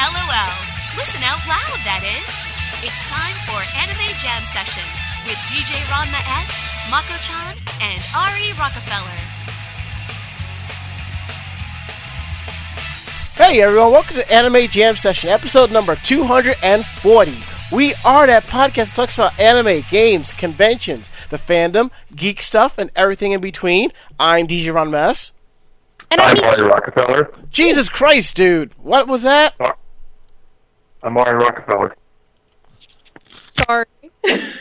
LOL. Listen out loud, that is. It's time for Anime Jam Session with DJ Ranma S, Mako-chan, and Ari Rockefeller. Hey everyone, welcome to Anime Jam Session, episode number 240. We are that podcast that talks about anime, games, conventions, the fandom, geek stuff, and everything in between. I'm DJ Ranma S. And I'm Ari Rockefeller. Jesus Christ, dude. What was that? Uh, I'm Ari Rockefeller. Sorry. I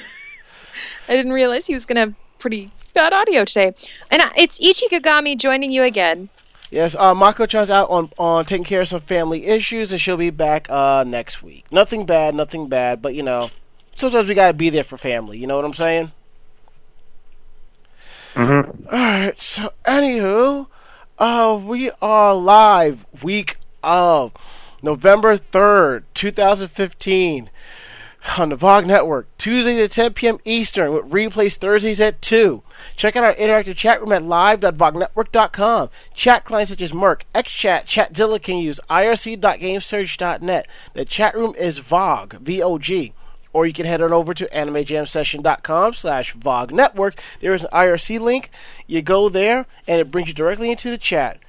didn't realize he was going to have pretty bad audio today. And uh, it's Ichi Kagami joining you again. Yes, uh, Mako-chan's out on, on taking care of some family issues, and she'll be back uh, next week. Nothing bad, nothing bad, but, you know, sometimes we gotta be there for family, you know what I'm saying? Mm-hmm. Alright, so, anywho, uh, we are live week of November 3rd, 2015 on the VOG Network, Tuesdays at 10 p.m. Eastern, with replays Thursdays at 2. Check out our interactive chat room at live.vognetwork.com. Chat clients such as mIRC, XChat, Chatzilla can use irc.gamesurge.net. The chat room is VOG, V-O-G. Or you can head on over to animejamsession.com slash VOG Network. There is an IRC link. You go there, and it brings you directly into the chat.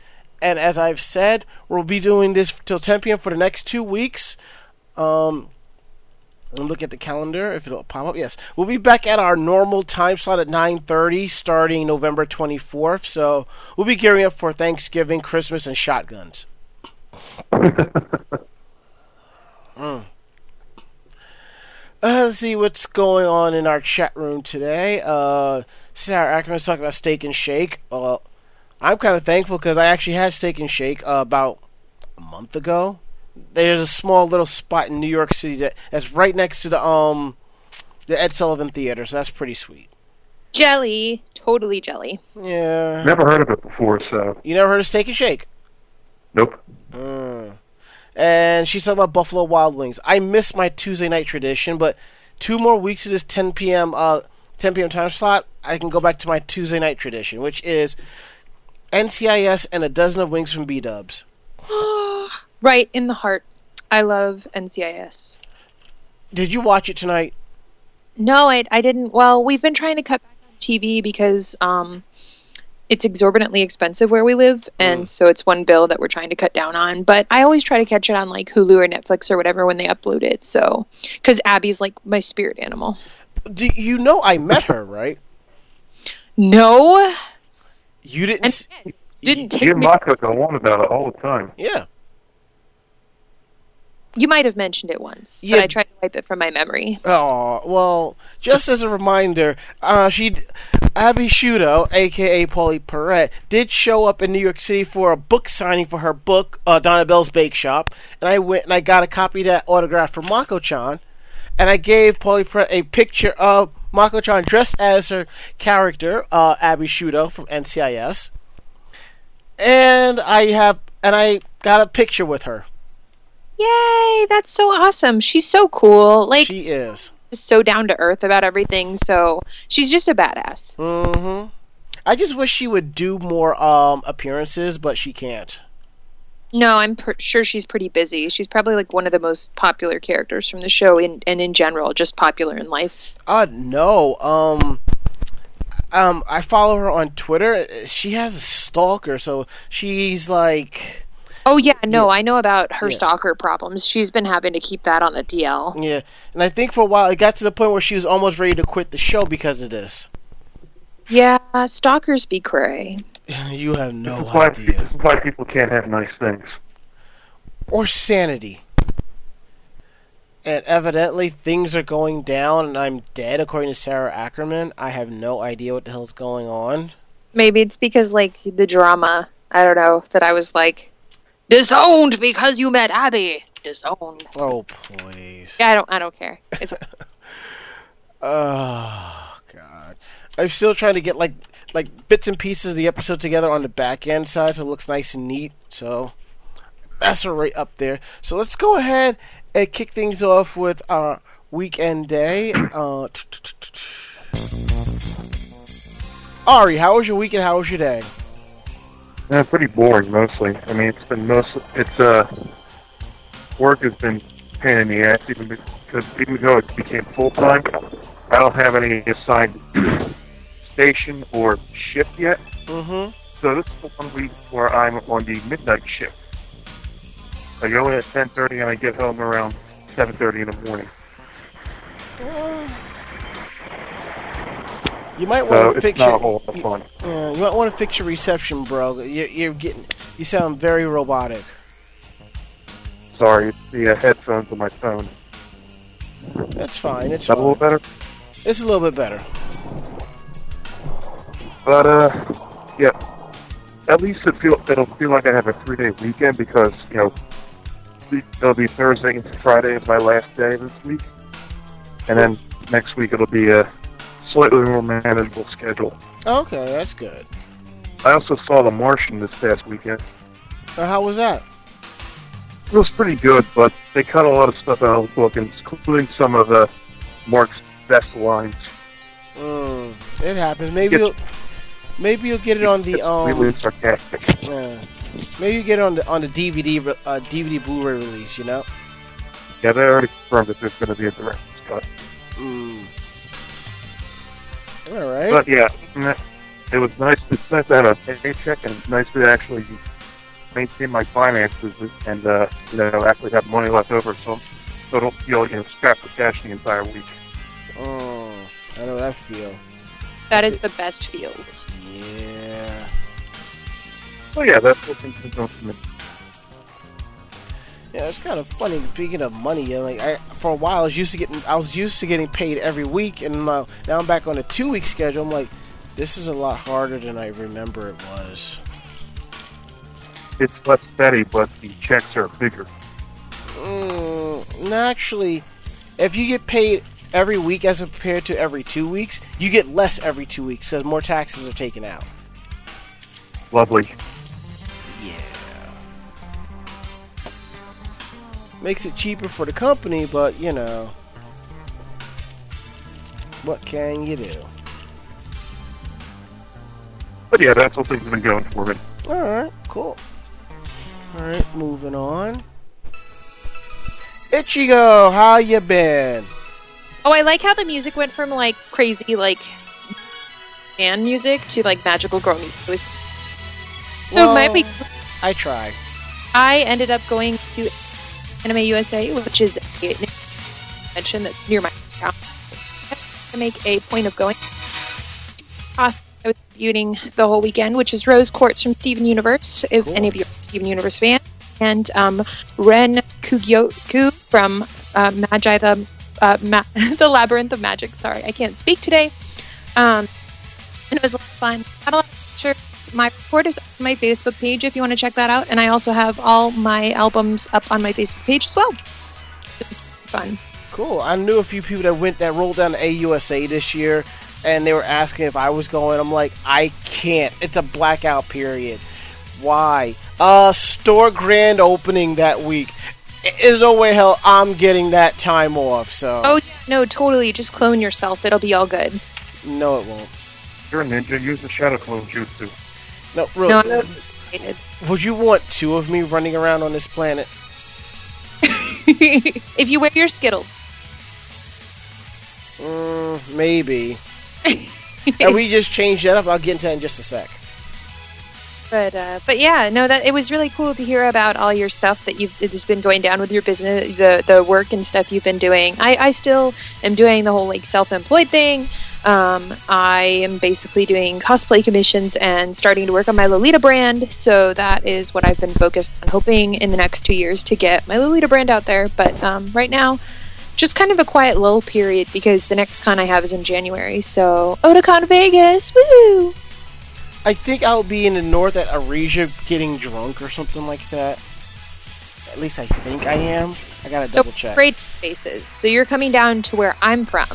And as I've said, we'll be doing this till 10 p.m. for the next two weeks. Um, and look at the calendar if it'll pop up. Yes, we'll be back at our normal time slot at 9:30, starting November 24th. So we'll be gearing up for Thanksgiving, Christmas, and shotguns. mm. Uh, let's see what's going on in our chat room today. Uh, Sarah Ackerman's talking about Steak and Shake. Uh, I'm kind of thankful because I actually had Steak and Shake uh, about a month ago there's a small little spot in New York City that, that's right next to the um the Ed Sullivan Theater, so that's pretty sweet. Jelly, totally jelly. Yeah. Never heard of it before, so. You never heard of Steak and Shake? Nope. Mm. And she's talking about Buffalo Wild Wings. I miss my Tuesday night tradition, but two more weeks of this 10 p.m. uh 10 p.m. time slot, I can go back to my Tuesday night tradition, which is NCIS and a dozen of wings from B Dubs. Right in the heart. I love NCIS. Did you watch it tonight? No, I, I didn't. Well, we've been trying to cut back on TV because um, it's exorbitantly expensive where we live, and mm. so it's one bill that we're trying to cut down on. But I always try to catch it on like Hulu or Netflix or whatever when they upload it. So, because Abby's like my spirit animal. Do you know I met her, right? No. You didn't. And, didn't take you and Mako go on about it all the time. Yeah. You might have mentioned it once, yeah. but I tried to wipe it from my memory. Oh well, just as a reminder, uh, she, Abby Sciuto, aka Pauley Perrette, did show up in New York City for a book signing for her book, uh, Donna Bell's Bake Shop, and I went and I got a copy of that autograph from Mako-chan, and I gave Pauley Perrette a picture of Mako-chan dressed as her character, uh, Abby Sciuto from NCIS, and I have and I got a picture with her. Yay! That's so awesome. She's so cool. Like she is so down to earth about everything. So she's just a badass. Mm-hmm. I just wish she would do more um, appearances, but she can't. No, I'm per- sure she's pretty busy. She's probably like one of the most popular characters from the show, in, and in general, just popular in life. Uh, no. Um, um, I follow her on Twitter. She has a stalker, so she's like Oh yeah, no, yeah. I know about her yeah. stalker problems. She's been having to keep that on the DL. Yeah, and I think for a while it got to the point where she was almost ready to quit the show because of this. Yeah, stalkers be cray. you have no this why, idea. This is why people can't have nice things. Or sanity. And evidently things are going down and I'm dead, according to Sarah Ackerman. I have no idea what the hell's going on. Maybe it's because, like, the drama. I don't know, that I was like, Disowned because you met Abby. Disowned. Oh please. Yeah, I don't. I don't care. It's. oh god. I'm still trying to get like like bits and pieces of the episode together on the back end side so it looks nice and neat. So that's right up there. So let's go ahead and kick things off with our weekend day. Uh, Ari, how was your weekend? How was your day? Yeah, pretty boring mostly. I mean, it's been most. It's uh, work has been pain in the ass, even because even though it became full time, I don't have any assigned station or shift yet. Mm-hmm. So this is the one week where I'm on the midnight shift. I go in at 10:30 and I get home around 7:30 in the morning. You might want to fix your. whole lot of fun. Yeah, you might want to fix your reception, bro. You're, you're getting. You sound very robotic. Sorry, it's the uh, headphones on my phone. That's fine. It's Is that a little better? It's a little bit better. But uh, yeah. At least it feel it'll feel like I have a three day weekend because you know it'll be Thursday and Friday is my last day this week, and then next week it'll be a slightly more manageable schedule. Okay, that's good. I also saw The Martian this past weekend. Uh, how was that? It was pretty good, but they cut a lot of stuff out of the book, including some of uh, Mark's best lines. Mm, it happens. Maybe Yes. you'll, maybe you'll get it on the um. uh, maybe you get it on the on the DVD uh, DVD Blu-ray release. You know. Yeah, they already confirmed that there's going to be a director's cut. Mm. All right. But yeah, it was nice. It's nice to have a paycheck, and it's nice to actually maintain my finances and uh, you know actually have money left over, so so I don't feel you know strapped for cash the entire week. Oh, I know that feel. That is the best feels. Yeah. So yeah, that's what things have done for me. Yeah, it's kind of funny. Speaking of money, you know, like I, for a while, I was used to getting, I was used to getting paid every week, and uh, now I'm back on a two-week schedule. I'm like, this is a lot harder than I remember it was. It's less steady, but the checks are bigger. Mm, no, actually, if you get paid every week as compared to every two weeks, you get less every two weeks because more taxes are taken out. Lovely. Yeah. Makes it cheaper for the company, but you know, what can you do? But yeah, that's what things have been going for me. All right, cool. All right, moving on. Ichigo, how you been? Oh, I like how the music went from like crazy like band music to like magical girl music. It was so my Well, week. I try. I ended up going to Anime USA, which is a convention that's near my house. To make a point of going. I was the whole weekend, which is Rose Quartz from Steven Universe, if Cool. any of you are Steven Universe fans, and um, Ren Kougyoku from uh, Magi the uh, Ma- the Labyrinth of Magic. Sorry, I can't speak today. Um, and it was a lot of fun. Had a lot of pictures. My report is on my Facebook page if you want to check that out, and I also have all my albums up on my Facebook page as well. It was fun. Cool. I knew a few people that went that rolled down to AUSA this year, and they were asking if I was going. I'm like, I can't. It's a blackout period. Why? Uh, store grand opening that week. I- There's no way hell I'm getting that time off. So Oh no, totally. Just clone yourself. It'll be all good. no, it won't. You're a ninja. Use the shadow clone jutsu. No, really. No, I'm. Would you want two of me running around on this planet? if you wear your Skittles. Mm, maybe. and we just changed that up. I'll get into that in just a sec. But uh, but yeah, no, that it was really cool to hear about all your stuff that you've that's been going down with your business, the the work and stuff you've been doing. I I still am doing the whole like self-employed thing. Um, I am basically doing cosplay commissions and starting to work on my Lolita brand. So that is what I've been focused on, hoping in the next two years to get my Lolita brand out there. But um, right now, just kind of a quiet lull period because the next con I have is in January. So Otakon Vegas, woo! I think I'll be in the north at Arisia getting drunk or something like that. At least I think I am. I gotta So double check. great faces. So you're coming down to where I'm from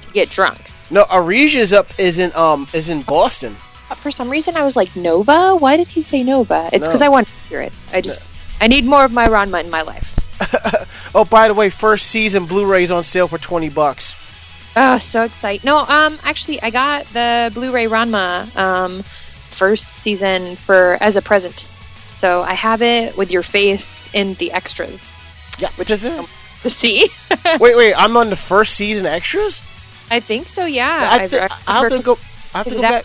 to get drunk. No, Arisia's up is in um is in Boston. For some reason, I was like Nova. Why did he say Nova? It's because No. I want to hear it. I just I need more of my Ranma in my life. Oh, by the way, first season Blu-ray's on sale for twenty bucks. Oh, so excited! No, um, actually, I got the Blu-ray Ranma um first season for as a present. So I have it with your face in the extras. Yeah, which is it? to see. wait, wait. I'm on the first season extras. I think so. Yeah. I th- I've- I'll have to go. I have to go that- back.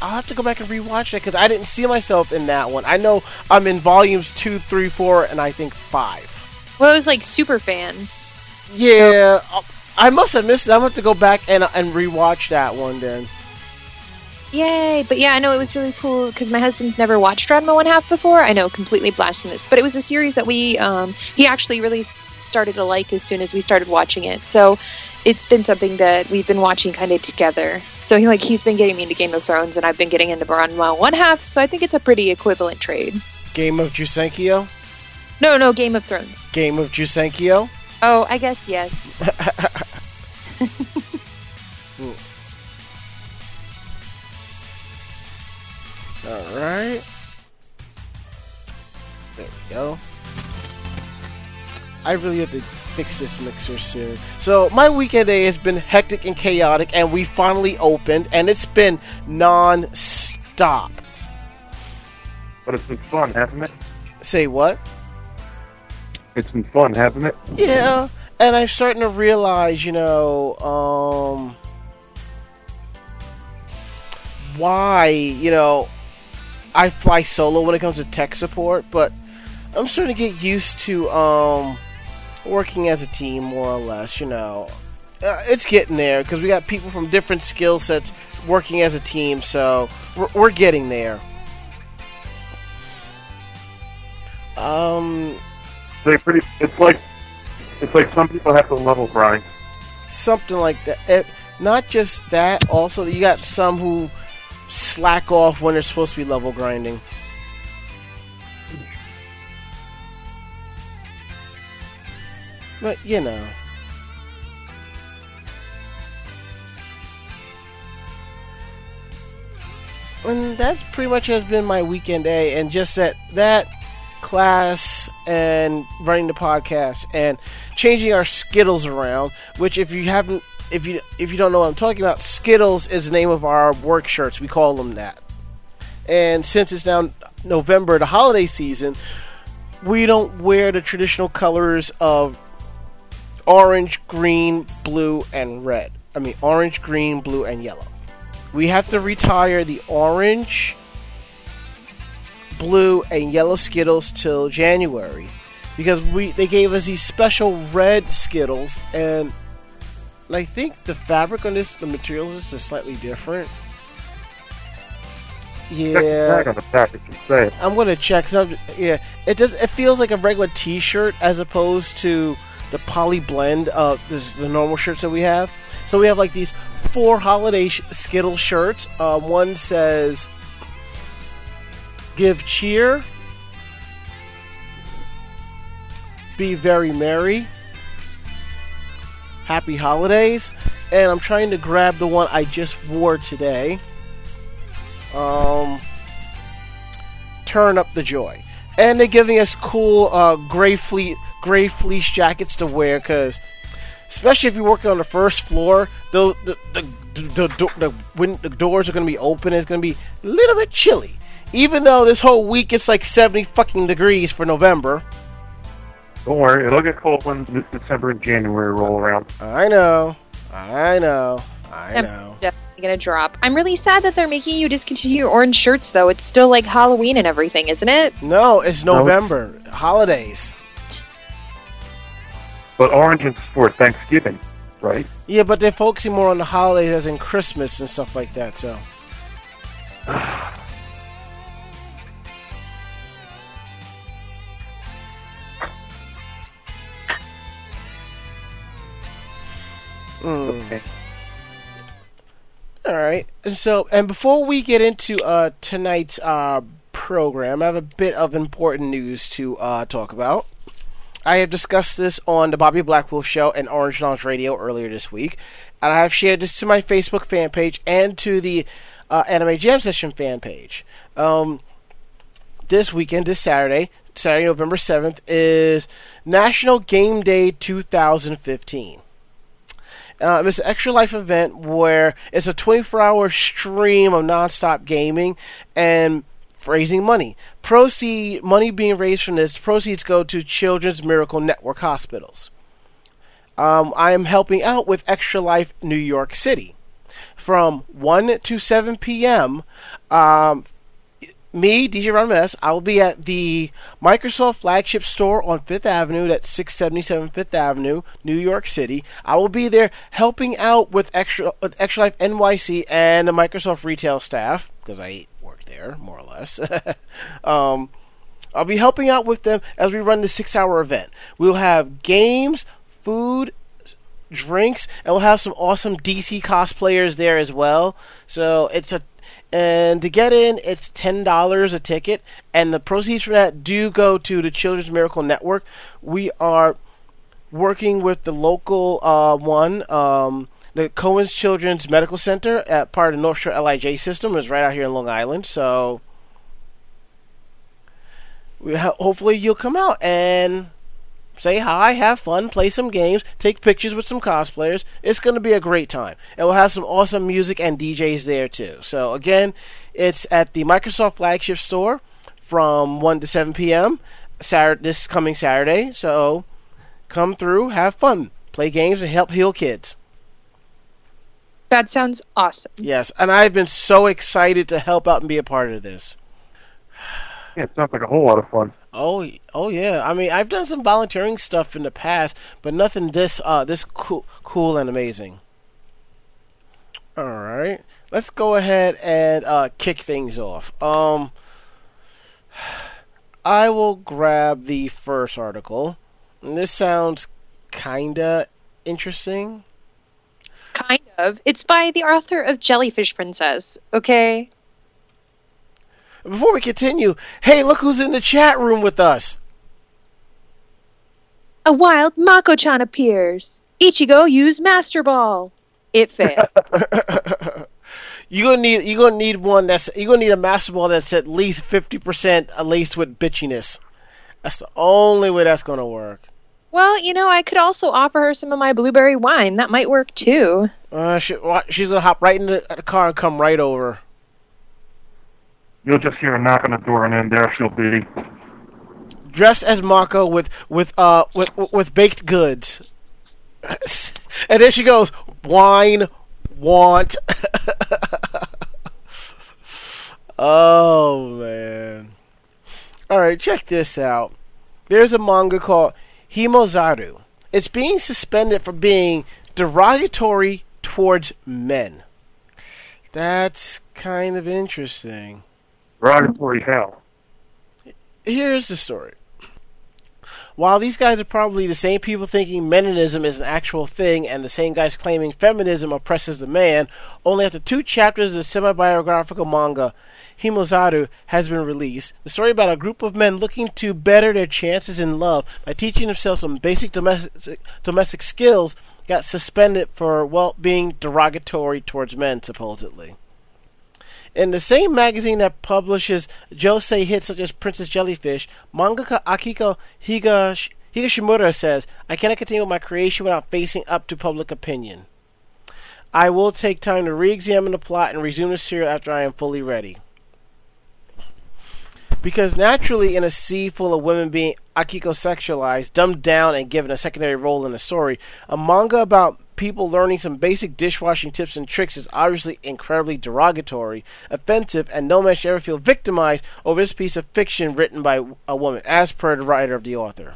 I'll have to go back and rewatch it because I didn't see myself in that one. I know I'm in volumes two, three, four, and I think five. Well, I was like super fan. Yeah, I'll- I must have missed it. I'm gonna have to go back and and rewatch that one then. Yay! But yeah, I know it was really cool because my husband's never watched Ranma One Half before. I know, completely blasphemous, but it was a series that we um, he actually really started to like as soon as we started watching it. So it's been something that we've been watching kind of together. So he like he's been getting me into Game of Thrones, and I've been getting into Ranma One Half. So I think it's a pretty equivalent trade. Game of Jusenkyo. No, no, Game of Thrones. Game of Jusenkyo. Oh, I guess yes. right. There we go. I really have to fix this mixer soon. So my weekend day has been hectic and chaotic, and we finally opened, and it's been non-stop. But it's been fun, hasn't it? Say what? It's been fun, hasn't it? Yeah, and I'm starting to realize, you know, um, why, you know, I fly solo when it comes to tech support, but I'm starting to get used to um, working as a team, more or less. You know, uh, it's getting there because we got people from different skill sets working as a team, so we're, we're getting there. Um, They pretty. It's like. It's like some people have to level grind. something like that. It, not just that, also you got some who slack off when they're supposed to be level grinding. But you know. And that's pretty much has been my weekend day, and just that that class and running the podcast and changing our Skittles around. Which, if you haven't, if you if you don't know what I'm talking about, Skittles is the name of our work shirts. We call them that. And since it's now November, the holiday season, we don't wear the traditional colors of orange, green, blue, and red. I mean, orange, green, blue, and yellow. We have to retire the orange, blue, and yellow Skittles till January because we they gave us these special red Skittles, and I think the fabric on this, the materials is slightly different. Yeah, tag on the package and say it. I'm gonna check. 'cause I'm- yeah, it does. It feels like a regular T-shirt as opposed to the poly blend of this, the normal shirts that we have. So we have like these four holiday sh- Skittle shirts. Uh, one says "Give cheer," "Be very merry," "Happy holidays," and I'm trying to grab the one I just wore today. Um turn up the joy. And they're giving us cool uh, gray fleece gray fleece jackets to wear because, especially if you're working on the first floor, the the the, the, the, the, the doors are going to be open, it's going to be a little bit chilly. Even though this whole week it's like 70 fucking degrees for November. Don't worry, it'll get cold when December and January roll around. I know, I know, I I'm know. definitely gonna drop. I'm really sad that they're making you discontinue your orange shirts, though. It's still like Halloween and everything, isn't it? No, it's November holidays. But orange is for Thanksgiving, right? Yeah, but they're focusing more on the holidays, as in Christmas and stuff like that. So. Mm. Okay. All right. So, and before we get into uh, tonight's uh, program, I have a bit of important news to uh, talk about. I have discussed this on the Bobby Blackwolf Show and Orange Lounge Radio earlier this week, and I have shared this to my Facebook fan page and to the uh, Anime Jam Session fan page. Um, this weekend, this Saturday, Saturday, November 7th, is National Game Day 2015. Um, it's an extra life event where it's a 24 hour stream of nonstop gaming, and raising money. Proceed money being raised from this proceeds go to Children's Miracle Network hospitals. Um, I am helping out with Extra Life New York City from 1 to 7 p.m. Um, me, DJ Ron i will be at the Microsoft flagship store on Fifth Avenue, that's 677 Fifth Avenue, New York City. I will be there helping out with Extra, with Extra Life NYC and the Microsoft retail staff, because I work there, more or less. um, I'll be helping out with them as we run the six hour event. We'll have games, food, drinks, and we'll have some awesome DC cosplayers there as well. So it's a and to get in, it's ten dollars a ticket, and the proceeds from that do go to the Children's Miracle Network. We are working with the local uh, one, um, the Cohen's Children's Medical Center at part of the North Shore LIJ system, is right out here in Long Island. So, we ha- hopefully you'll come out and say hi, have fun, play some games, take pictures with some cosplayers. It's going to be a great time. And we'll have some awesome music and DJs there too. So, again, it's at the Microsoft flagship store from 1 to 7 p.m. Saturday, this coming Saturday. So, come through, have fun, play games, and help heal kids. That sounds awesome. Yes, and I've been so excited to help out and be a part of this. Yeah, it sounds like a whole lot of fun. Oh, oh yeah. I mean, I've done some volunteering stuff in the past, but nothing this uh this cool, cool and amazing. All right, let's go ahead and uh, kick things off. Um, I will grab the first article. And this sounds kinda interesting. Kind of. It's by the author of Jellyfish Princess. Okay. Before we continue, hey, look who's in the chat room with us. A wild Mako-chan appears. Ichigo use Master Ball. It failed. you gonna need you gonna need one that's you gonna need a master ball that's at least fifty percent laced with bitchiness. That's the only way that's gonna work. well, you know, I could also offer her some of my blueberry wine. That might work too. Uh, she, wa- she's gonna hop right into the car and come right over. You'll just hear a knock on the door, and then there she'll be. dressed as Mako with with uh with with baked goods. and then she goes, "Wine, want." oh man! All right, check this out. There's a manga called Himozaru. It's being suspended for being derogatory towards men. That's kind of interesting. Derogatory hell. here's the story. While these guys are probably the same people thinking meninism is an actual thing and the same guys claiming feminism oppresses the man, only after two chapters of the semi biographical manga Himozaru has been released, the story about a group of men looking to better their chances in love by teaching themselves some basic domestic, domestic skills got suspended for, well, being derogatory towards men, supposedly. In the same magazine that publishes josei hits such as Princess Jellyfish, mangaka Akiko Higash- Higashimura says, I cannot continue with my creation without facing up to public opinion. I will take time to re examine the plot and resume the serial after I am fully ready. Because naturally, in a sea full of women being Akiko sexualized, dumbed down, and given a secondary role in the story, a manga about people learning some basic dishwashing tips and tricks is obviously incredibly derogatory, offensive, and no man should ever feel victimized over this piece of fiction written by a woman, as per the writer of the author.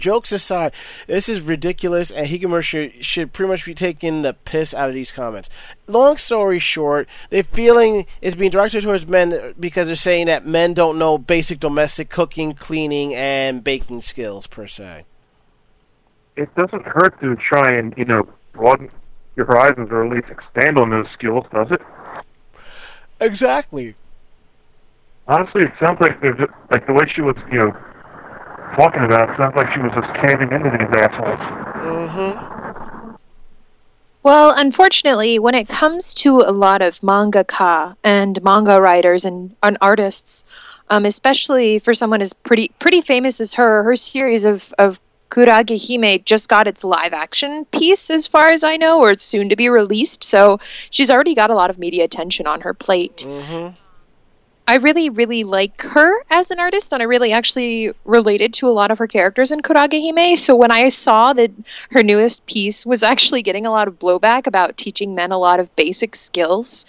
Jokes aside, this is ridiculous, and Higamura should, should pretty much be taking the piss out of these comments. Long story short, they're feeling is being directed towards men because they're saying that men don't know basic domestic cooking, cleaning, and baking skills per se. It doesn't hurt to try and, you know, broaden your horizons or at least expand on those skills, does it? Exactly. Honestly, it sounds like there's like the way she was, you know, talking about it sounds like she was just caving into these assholes. Mm-hmm. Well, unfortunately, when it comes to a lot of mangaka and manga writers and, and artists, um, especially for someone as pretty pretty famous as her, her series of, of Kurage Hime just got its live action piece, as far as I know, or it's soon to be released. So she's already got a lot of media attention on her plate. Mm-hmm. I really, really like her as an artist, and I really actually related to a lot of her characters in Kuragehime. So when I saw that her newest piece was actually getting a lot of blowback about teaching men a lot of basic skills,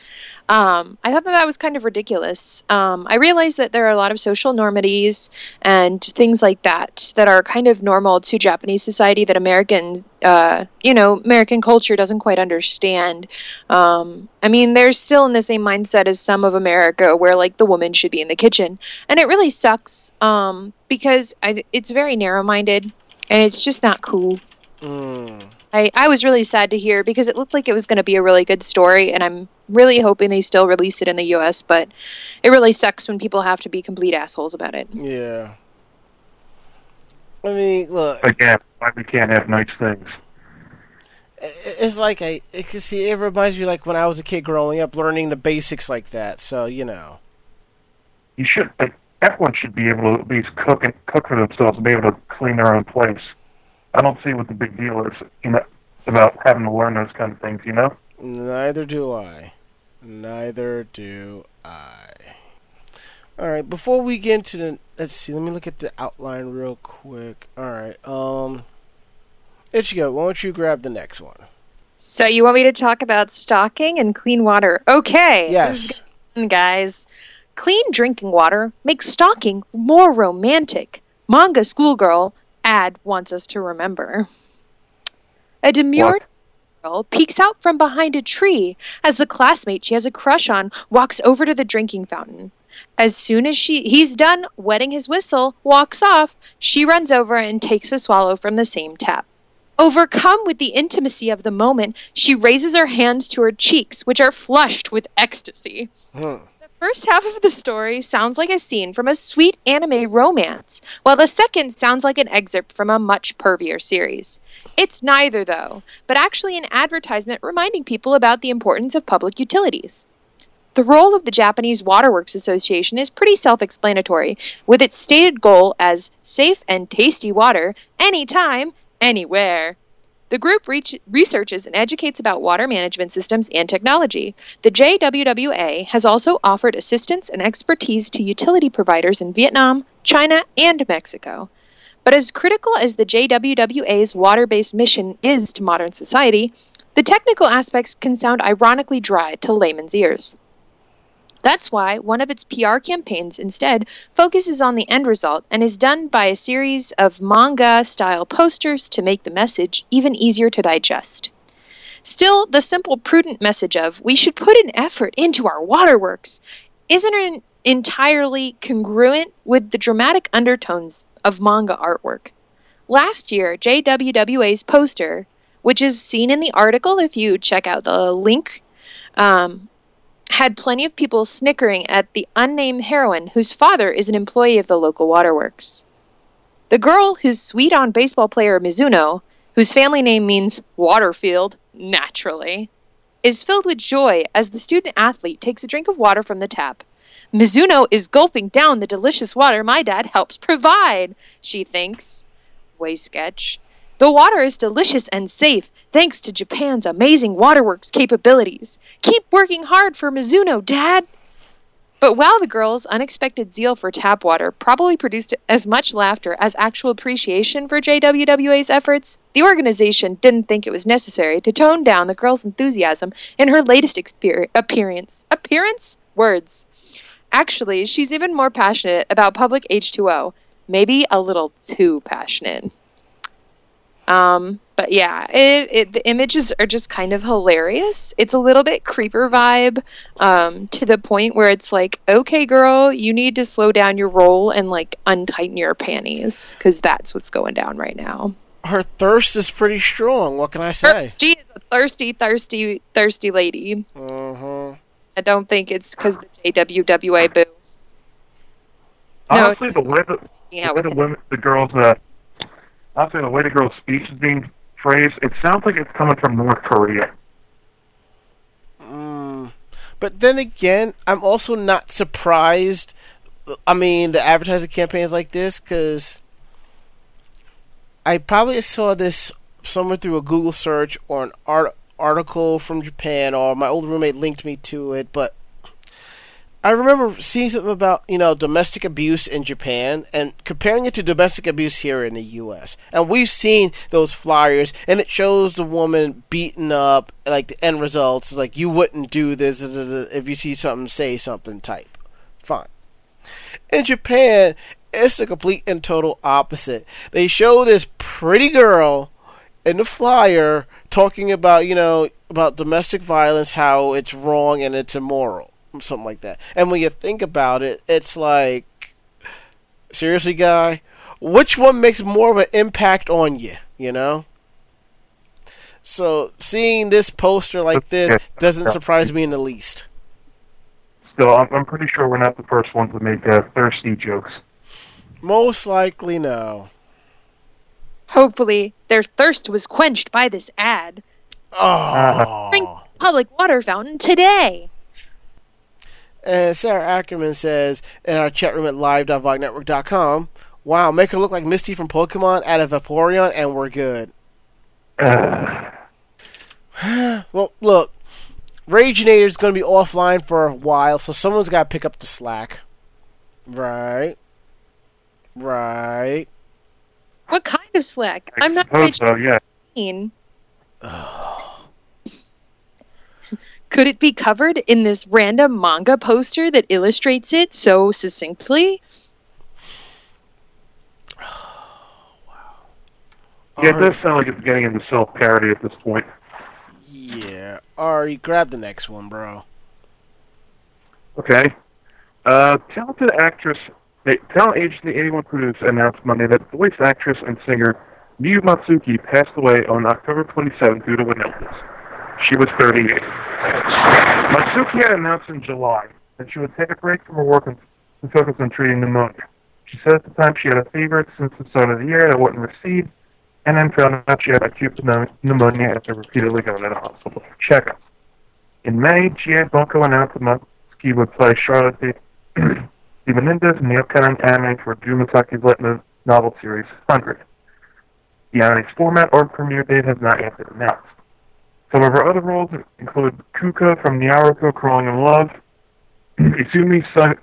um, I thought that that was kind of ridiculous. Um, I realized that there are a lot of social normities and things like that that are kind of normal to Japanese society that American, uh, you know, American culture doesn't quite understand. Um, I mean, they're still in the same mindset as some of America, where like the woman should be in the kitchen, and it really sucks um, because I, it's very narrow-minded and it's just not cool. Mm. I, I was really sad to hear because it looked like it was going to be a really good story, and I'm really hoping they still release it in the U.S. But it really sucks when people have to be complete assholes about it. Yeah. I mean, look. Again, why we can't have nice things. It's like I, it, can see, it reminds me like when I was a kid growing up, learning the basics like that. So you know, You should. Like, everyone should be able to at least cook and cook for themselves and be able to clean their own place. I don't see what the big deal is, you know, about having to learn those kind of things. You know. neither do I. Neither do I. All right, before we get into the, let's see. Let me look at the outline real quick. All right, um, Ichigo, why don't you grab the next one? So you want me to talk about stocking and clean water? Okay. This Yes. guys. Clean drinking water makes stocking more romantic. Manga schoolgirl ad wants us to remember. A demure girl peeks out from behind a tree as the classmate she has a crush on walks over to the drinking fountain. As soon as she he's done wetting his whistle, walks off, she runs over and takes a swallow from the same tap. Overcome with the intimacy of the moment, she raises her hands to her cheeks, which are flushed with ecstasy. Hmm. First half of the story sounds like a scene from a sweet anime romance, while the second sounds like an excerpt from a much pervier series. It's neither, though, but actually an advertisement reminding people about the importance of public utilities. The role of the Japanese Waterworks Association is pretty self explanatory, with its stated goal as safe and tasty water anytime, anywhere. The group researches and educates about water management systems and technology. The JWWA has also offered assistance and expertise to utility providers in Vietnam, China, and Mexico. But as critical as the JWWA's water based mission is to modern society, the technical aspects can sound ironically dry to layman's ears. That's why one of its PR campaigns instead focuses on the end result and is done by a series of manga style posters to make the message even easier to digest. Still, the simple, prudent message of we should put an effort into our waterworks isn't en- entirely congruent with the dramatic undertones of manga artwork. Last year, JWWA's poster, which is seen in the article if you check out the link, um, had plenty of people snickering at the unnamed heroine whose father is an employee of the local waterworks. The girl who's sweet on baseball player Mizuno, whose family name means Waterfield, naturally, is filled with joy as the student athlete takes a drink of water from the tap. Mizuno is gulping down the delicious water my dad helps provide, she thinks. Way sketch. The water is delicious and safe thanks to Japan's amazing waterworks capabilities. Keep working hard for Mizuno, Dad! But while the girl's unexpected zeal for tap water probably produced as much laughter as actual appreciation for JWWA's efforts, the organization didn't think it was necessary to tone down the girl's enthusiasm in her latest exper- appearance. Appearance? Words. Actually, she's even more passionate about public H2O. Maybe a little too passionate. Um, but yeah, it, it the images are just kind of hilarious. It's a little bit creeper vibe, um, to the point where it's like, okay, girl, you need to slow down your roll and like untighten your panties because that's what's going down right now. Her thirst is pretty strong. What can I say? She is a thirsty, thirsty, thirsty lady. Uh-huh. I don't think it's because the JWWA boo. No, Honestly, the way the, Yeah, the, way the women, the girls, uh, honestly, the way the girl's speech is being phrased, it sounds like it's coming from North Korea. Mm. But then again, I'm also not surprised. I mean, the advertising campaigns like this, because I probably saw this somewhere through a Google search or an art- article from Japan, or my old roommate linked me to it. But I remember seeing something about you know domestic abuse in Japan and comparing it to domestic abuse here in the U.S. And we've seen those flyers, and it shows the woman beaten up. Like the end results, like you wouldn't do this if you see something, say something. Type, fine. In Japan, it's the complete and total opposite. They show this pretty girl in the flyer talking about you know about domestic violence, how it's wrong and it's immoral something like that. And when you think about it, it's like, seriously, guy, which one makes more of an impact on you? You know. So seeing this poster like this doesn't surprise me in the least. Still, I'm, I'm pretty sure we're not the first ones to make uh, thirsty jokes. Most likely, no. Hopefully, their thirst was quenched by this ad. Oh. Drink public water fountain today. And Sarah Ackerman says in our chat room at live.vognetwork.com, wow, make her look like Misty from Pokemon out of Vaporeon, and we're good. well, look, Raginator's going to be offline for a while, so someone's got to pick up the slack. Right. Right. What kind of slack? I I'm not suppose so, yeah. mean. Could it be covered in this random manga poster that illustrates it so succinctly? Wow. Yeah, it does sound like it's getting into self parody at this point. Yeah. Ari, grab the next one, bro. Okay. Uh, talented actress, talent agency 81 Produced announced Monday that voice actress and singer Miyu Matsuki passed away on October 27 due to an illness. She was 38. Matsuki had announced in July that she would take a break from her work and focus on treating pneumonia. She said at the time she had a fever since the start of the year that wouldn't recede, and then found out she had acute pneu- pneumonia after repeatedly going to the hospital for checkups. In May, G.A. Bunko announced that Matsuki would play Charlotte De Menendez in the upcoming anime for Drew Masaki's novel series, 100. The anime's format or premiere date has not yet been announced. Some of her other roles include Kuka from Nyaruko Crawling in Love, Izumi Sa-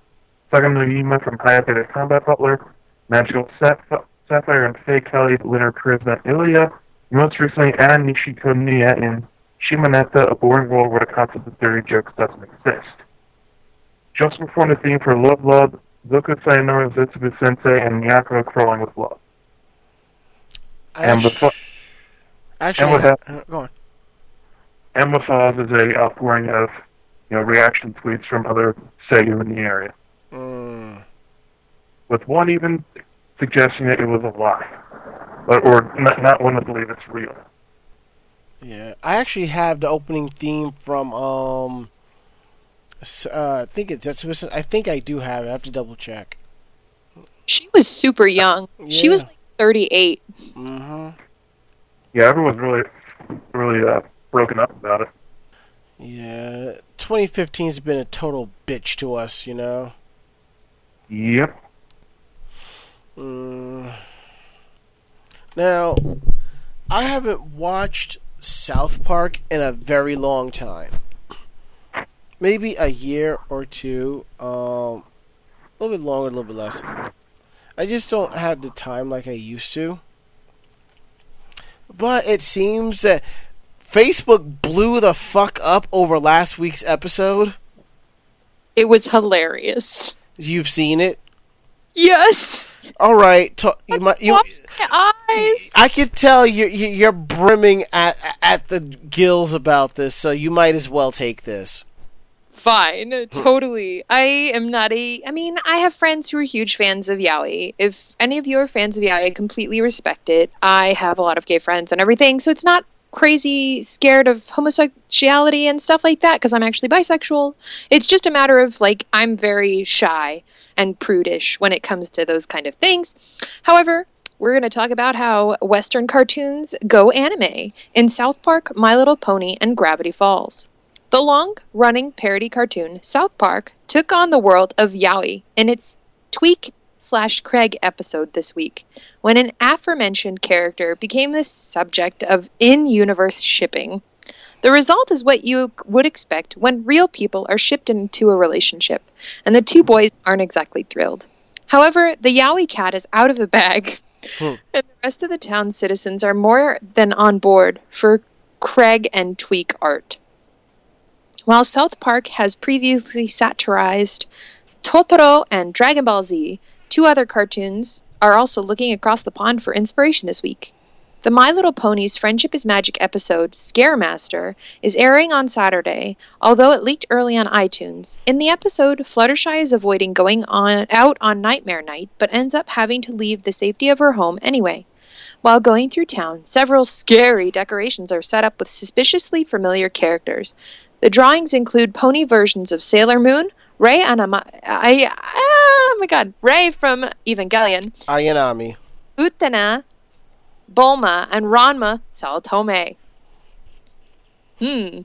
Saganojima from Hayate the Combat Butler, Magical Sapphire and Faye Kelly, Litter Charisma Ilya, and most recently Anne Nishikinomiya in Shimoneta, a boring world where the concept of dirty jokes doesn't exist. She also performed the theme for Love Love, Zoku Sayonara Zetsubou Sensei, and Miyako Crawling with Love. And Actu- before, Actually, and what hap- uh, go on. Emma Falls is a outpouring of you know reaction tweets from other Seiyu in the area, Mm. with one even suggesting that it was a lie, but, or not, not one to believe it's real. Yeah, I actually have the opening theme from um, uh, I think it's that's I think I do have it. I have to double check. She was super young. She was like 38. Mm-hmm. Yeah, everyone's really, really uh, broken up about it. Yeah, 2015 has been a total bitch to us, you know. Yep. Mm. Now, I haven't watched South Park in a very long time. Maybe a year or two. Um, a little bit longer, a little bit less. I just don't have the time like I used to. But it seems that Facebook blew the fuck up over last week's episode. It was hilarious. You've seen it. Yes. All right, you, might, you, eyes. I can tell you're you're brimming at at the gills about this, so you might as well take this. Fine, totally. I am not a. I mean, I have friends who are huge fans of yaoi. If any of you are fans of yaoi, I completely respect it. I have a lot of gay friends and everything, so it's not crazy scared of homosexuality and stuff like that because I'm actually bisexual. It's just a matter of like I'm very shy and prudish when it comes to those kind of things. However, we're going to talk about how Western cartoons go anime in South Park, My Little Pony, and Gravity Falls. The long running parody cartoon South Park took on the world of yaoi in its Tweak slash Craig episode this week, when an aforementioned character became the subject of in universe shipping. The result is what you would expect when real people are shipped into a relationship, and the two boys aren't exactly thrilled. However, the yaoi cat is out of the bag, hmm. and the rest of the town's citizens are more than on board for Craig and Tweak art. While South Park has previously satirized Totoro and Dragon Ball Z, two other cartoons are also looking across the pond for inspiration this week. The My Little Ponies Friendship is Magic episode, Scaremaster, is airing on Saturday, although it leaked early on iTunes. In the episode, Fluttershy is avoiding going on out on Nightmare Night, but ends up having to leave the safety of her home anyway. While going through town, several scary decorations are set up with suspiciously familiar characters. The drawings include pony versions of Sailor Moon, Ray Anama, I, oh my god, Rei from Evangelion, Ayanami. Utena, Bulma, and Ranma Saotome. Hmm.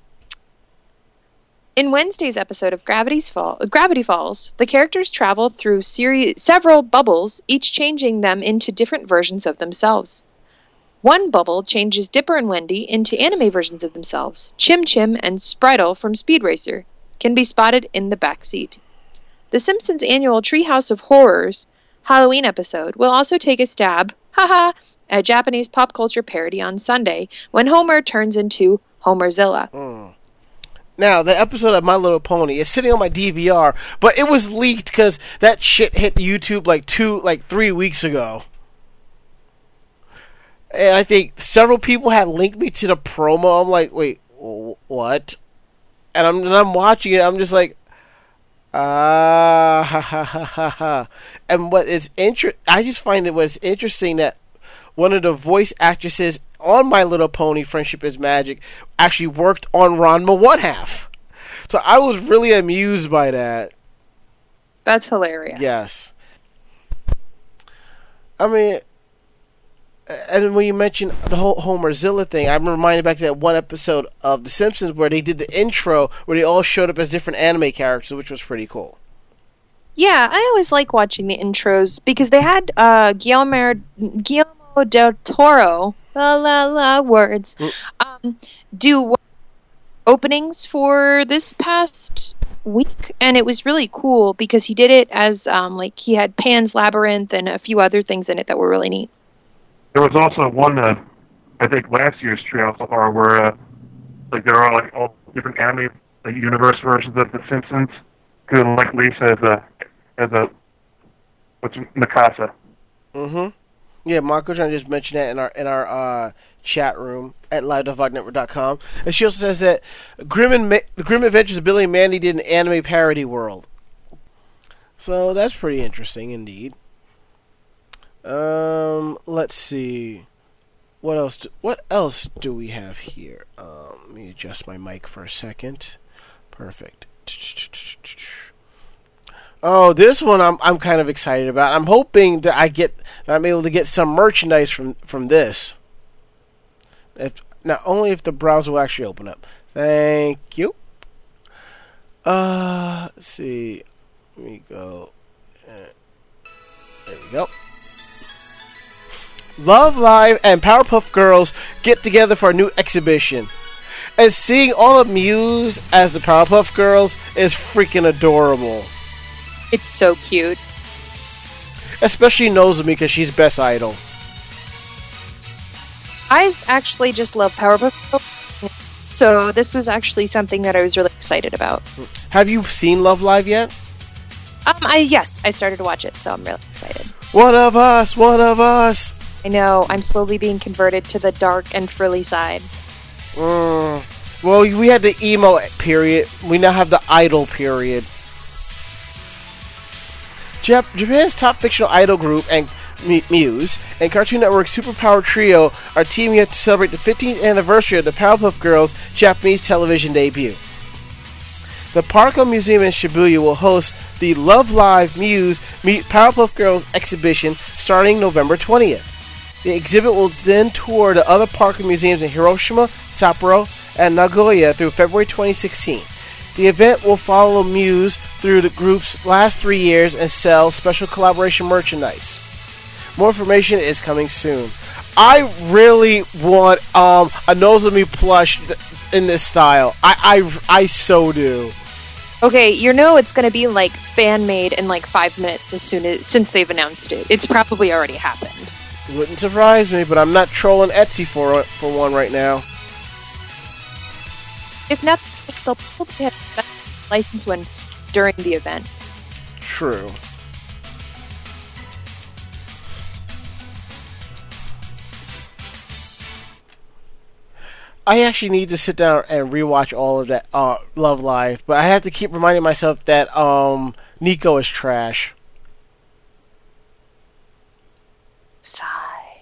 In Wednesday's episode of Gravity's Fall, Gravity Falls, the characters travel through seri- several bubbles, each changing them into different versions of themselves. One bubble changes Dipper and Wendy into anime versions of themselves. Chim Chim and Spritle from Speed Racer can be spotted in the back seat. The Simpsons annual Treehouse of Horrors Halloween episode will also take a stab, haha, at Japanese pop culture parody on Sunday when Homer turns into Homerzilla. Mm. Now, the episode of My Little Pony is sitting on my DVR, but it was leaked because that shit hit YouTube like two, like three weeks ago. And I think several people had linked me to the promo. I'm like, wait, what? And I'm and I'm watching it. I'm just like, ah, ha ha ha ha ha. And what is inter- I just find it was interesting that one of the voice actresses on My Little Pony Friendship is Magic actually worked on Ranma One Half. So I was really amused by that. That's hilarious. Yes. I mean, and when you mentioned the whole Homerzilla thing, I'm reminded back to that one episode of The Simpsons where they did the intro where they all showed up as different anime characters, which was pretty cool. Yeah, I always like watching the intros because they had uh, Guillermo, Guillermo del Toro, la la la words, um, do openings for this past week, and it was really cool because he did it as um, like he had Pan's Labyrinth and a few other things in it that were really neat. There was also one, uh, I think, last year's trail so far where, uh, like, there are like all different anime like, universe versions of The Simpsons. Good, like Lisa as a as a what's Mikasa. Mm-hmm. Yeah, Marco John just mentioned that in our in our uh, chat room at live.vognetwork.com. And she also says that Grim and Ma- Grim Adventures of Billy and Mandy did an anime parody world. So that's pretty interesting indeed. Um, let's see. What else? Do, what else do we have here? Um, let me adjust my mic for a second. Perfect. Oh, this one I'm I'm kind of excited about. I'm hoping that I get that I'm able to get some merchandise from from this. If not only if the browser will actually open up. Thank you. Uh, let's see. Let me go. Uh, there we go. Love Live and Powerpuff Girls get together for a new exhibition. And seeing all of Muse as the Powerpuff Girls is freaking adorable. It's so cute. Especially Nozomi because she's best idol. I actually just love Powerpuff Girls, so this was actually something that I was really excited about. Have you seen Love Live yet? Um, I yes, I started to watch it, so I'm really excited. One of us, one of us. I know I'm slowly being converted to the dark and frilly side. Mm. Well, we had the emo period. We now have the idol period. Jap- Japan's top fictional idol group and M- Muse and Cartoon Network's Superpower Trio are teaming up to celebrate the 15th anniversary of the Powerpuff Girls' Japanese television debut. The Parco Museum in Shibuya will host the Love Live Muse Meet Powerpuff Girls exhibition starting November 20th. The exhibit will then tour the other Parco museums in Hiroshima, Sapporo, and Nagoya through February 2016. The event will follow Muse through the group's last three years and sell special collaboration merchandise. More information is coming soon. I really want um, a Nozomi plush th- in this style. I I, I so do. Okay, you know it's going to be like fan made in like five minutes as soon as since they've announced it. It's probably already happened. Wouldn't surprise me, but I'm not trolling Etsy for for one right now. If not, they'll probably have a license one during the event. True. I actually need to sit down and rewatch all of that uh, Love Live, but I have to keep reminding myself that um, Nico is trash. Sigh.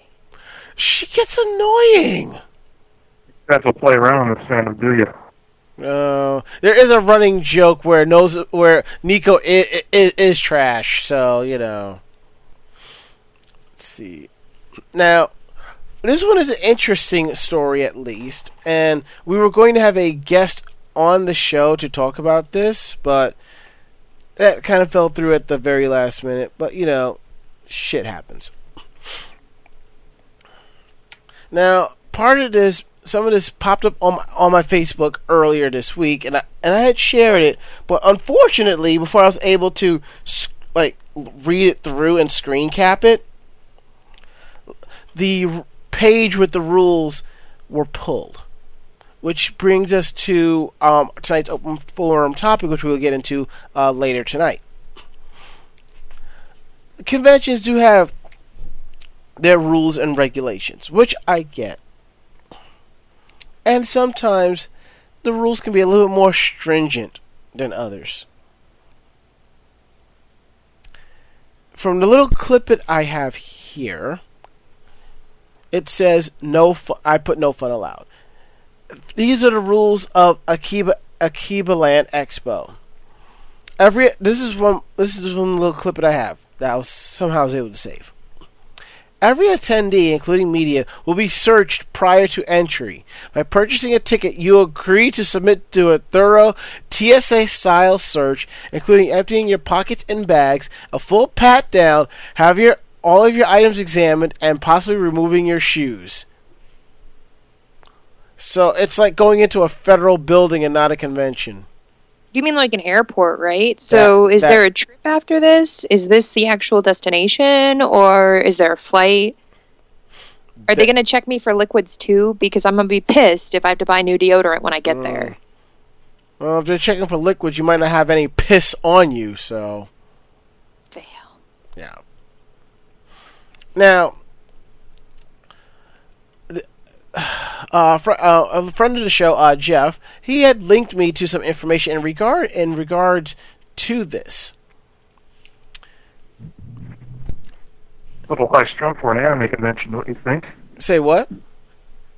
She gets annoying. You have to play around with fandom, do you? Uh, there is a running joke where knows where Nico is, is, is trash, so you know. Let's see. Now, this one is an interesting story, at least, and we were going to have a guest on the show to talk about this, but that kind of fell through at the very last minute. But you know, shit happens. Now, part of this, some of this popped up on my, on my Facebook earlier this week, and I and I had shared it, but unfortunately, before I was able to like read it through and screen cap it, the page with the rules were pulled. Which brings us to um, tonight's open forum topic, which we'll get into uh, later tonight. Conventions do have their rules and regulations, which I get. And sometimes the rules can be a little bit more stringent than others. From the little clip that I have here, it says no. Fu- I put no fun allowed. These are the rules of Akiba Akiba Land Expo. Every this is from this is from the little clip that I have that I was somehow was able to save. Every attendee, including media, will be searched prior to entry. By purchasing a ticket, you agree to submit to a thorough TSA style search, including emptying your pockets and bags, a full pat down, have your all of your items examined, and possibly removing your shoes. So it's like going into a federal building and not a convention. You mean like an airport, right? So That- is that- there a trip after this? Is this the actual destination or is there a flight? Are they going to check me for liquids too? Because I'm going to be pissed if I have to buy new deodorant when I get Mm. there. Well, if they're checking for liquids, you might not have any piss on you, so. Fail. Yeah. Now, uh, fr- uh, a friend of the show, uh, Jeff, he had linked me to some information in regard in regards to this. A little high strung for an anime convention, don't you think? Say what?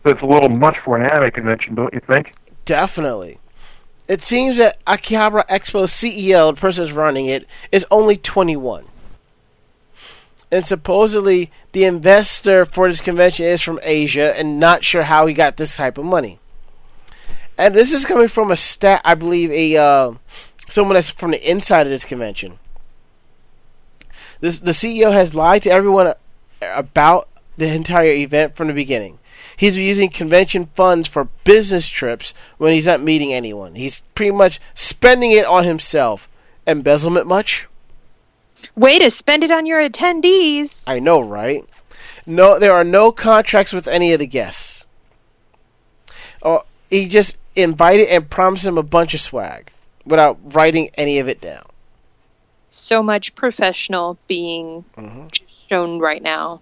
It's a little much for an anime convention, don't you think? Definitely. It seems that Akihabara Expo CEO, the person who's running it, is only 21. And supposedly, the investor for this convention is from Asia, and not sure how he got this type of money. And this is coming from a stat, I believe, a uh, someone that's from the inside of this convention. This, the CEO has lied to everyone about the entire event from the beginning. He's using convention funds for business trips when he's not meeting anyone. He's pretty much spending it on himself. Embezzlement much? Way to spend it on your attendees. I know, right? No, there are no contracts with any of the guests. Oh, he just invited and promised him a bunch of swag without writing any of it down. So much professional being Mm-hmm. shown right now.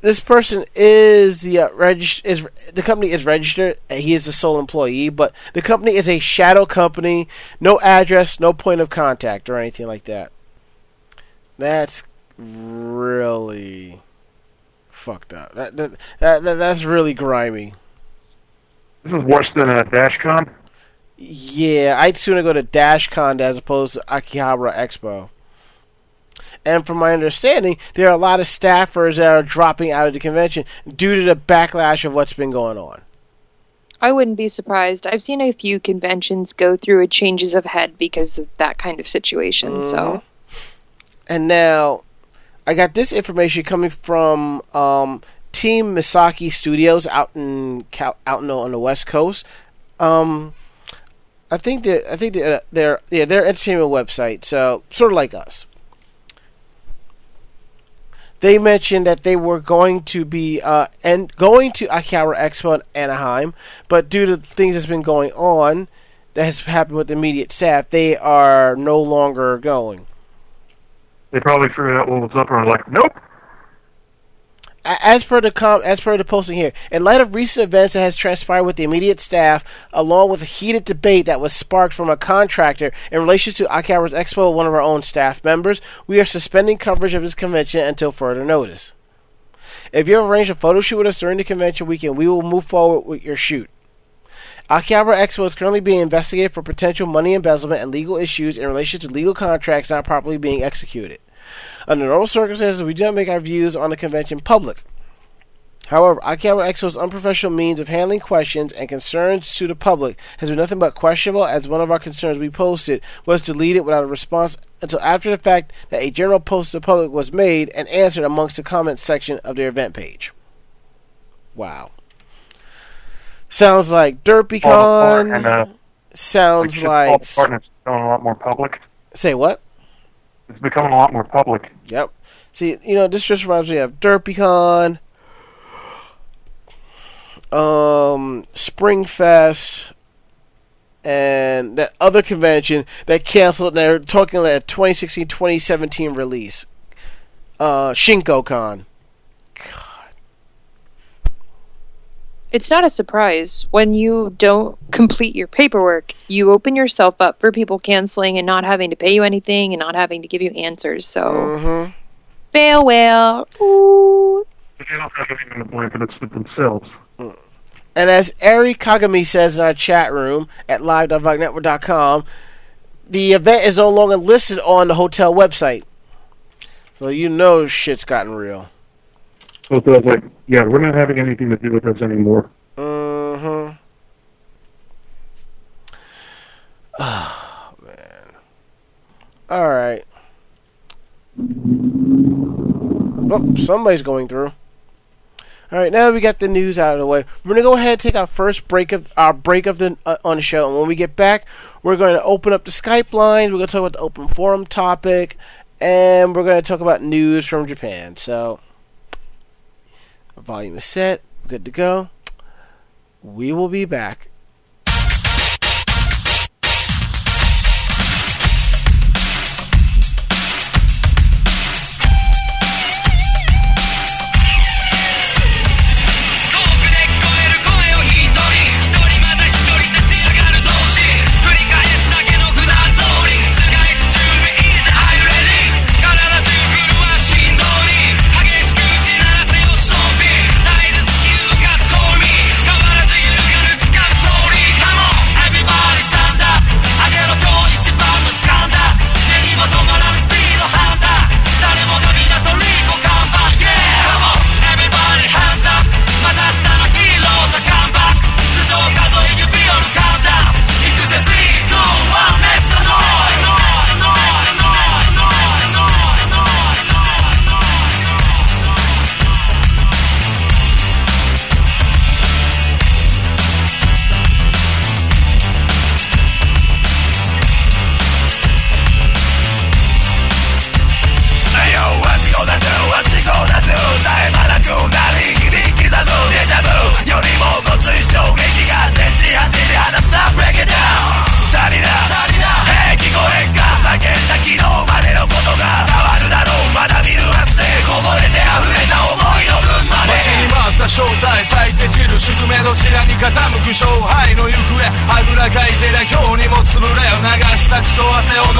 This person is the uh, reg- is the company is registered. He is the sole employee, but the company is a shadow company. No address, no point of contact, or anything like that. That's really fucked up. That, that, that, that that's really grimy. This is worse than a DashCon. Yeah, I'd sooner go to DashCon as opposed to Akihabara Expo. And from my understanding, there are a lot of staffers that are dropping out of the convention due to the backlash of what's been going on. I wouldn't be surprised. I've seen a few conventions go through a changes of head because of that kind of situation. So mm-hmm. And now, I got this information coming from um, Team Misaki Studios out in Cal- out in, on the West Coast. Um, I think that I think that uh, they're yeah they're entertainment website, so sort of like us. They mentioned that they were going to be uh, and going to Akihabara Expo in Anaheim, but due to things that's been going on that has happened with the immediate staff, they are no longer going. They probably figured out what was up and are like, nope. As per the com- as per the posting here, in light of recent events that has transpired with the immediate staff, along with a heated debate that was sparked from a contractor in relation to Akihabara's Expo, one of our own staff members, we are suspending coverage of this convention until further notice. If you have arranged a photo shoot with us during the convention weekend, we will move forward with your shoot. Akihabara Expo is currently being investigated for potential money embezzlement and legal issues in relation to legal contracts not properly being executed. Under normal circumstances, we do not make our views on the convention public. However, Akihabara Expo's unprofessional means of handling questions and concerns to the public has been nothing but questionable, as one of our concerns we posted was deleted without a response until after the fact that a general post to the public was made and answered amongst the comments section of their event page. Wow. Sounds like DerpyCon. and uh, sounds like. fall apart and it's becoming a lot more public. Say what? It's becoming a lot more public. Yep. See, you know, this just reminds me of DerpyCon, um, Springfest, and that other convention that canceled. They're talking like a 2016-2017 release. Uh, ShinkoCon. It's not a surprise. When you don't complete your paperwork, you open yourself up for people canceling and not having to pay you anything and not having to give you answers. So, Mm-hmm. fail whale. Ooh. They don't have anything to blame for this themselves. And as Ari Kagami says in our chat room at live.vognetwork.com, the event is no longer listed on the hotel website. So you know shit's gotten real. So it was like, yeah, we're not having anything to do with this anymore. Mm-hmm. Oh, man. All right. Oh, somebody's going through. All right, now we got the news out of the way, we're gonna go ahead and take our first break of our break of the uh, on the show, and when we get back, we're going to open up the Skype lines. We're gonna talk about the open forum topic, and we're gonna talk about news from Japan. So, volume is set, good to go. We will be back. estou a ser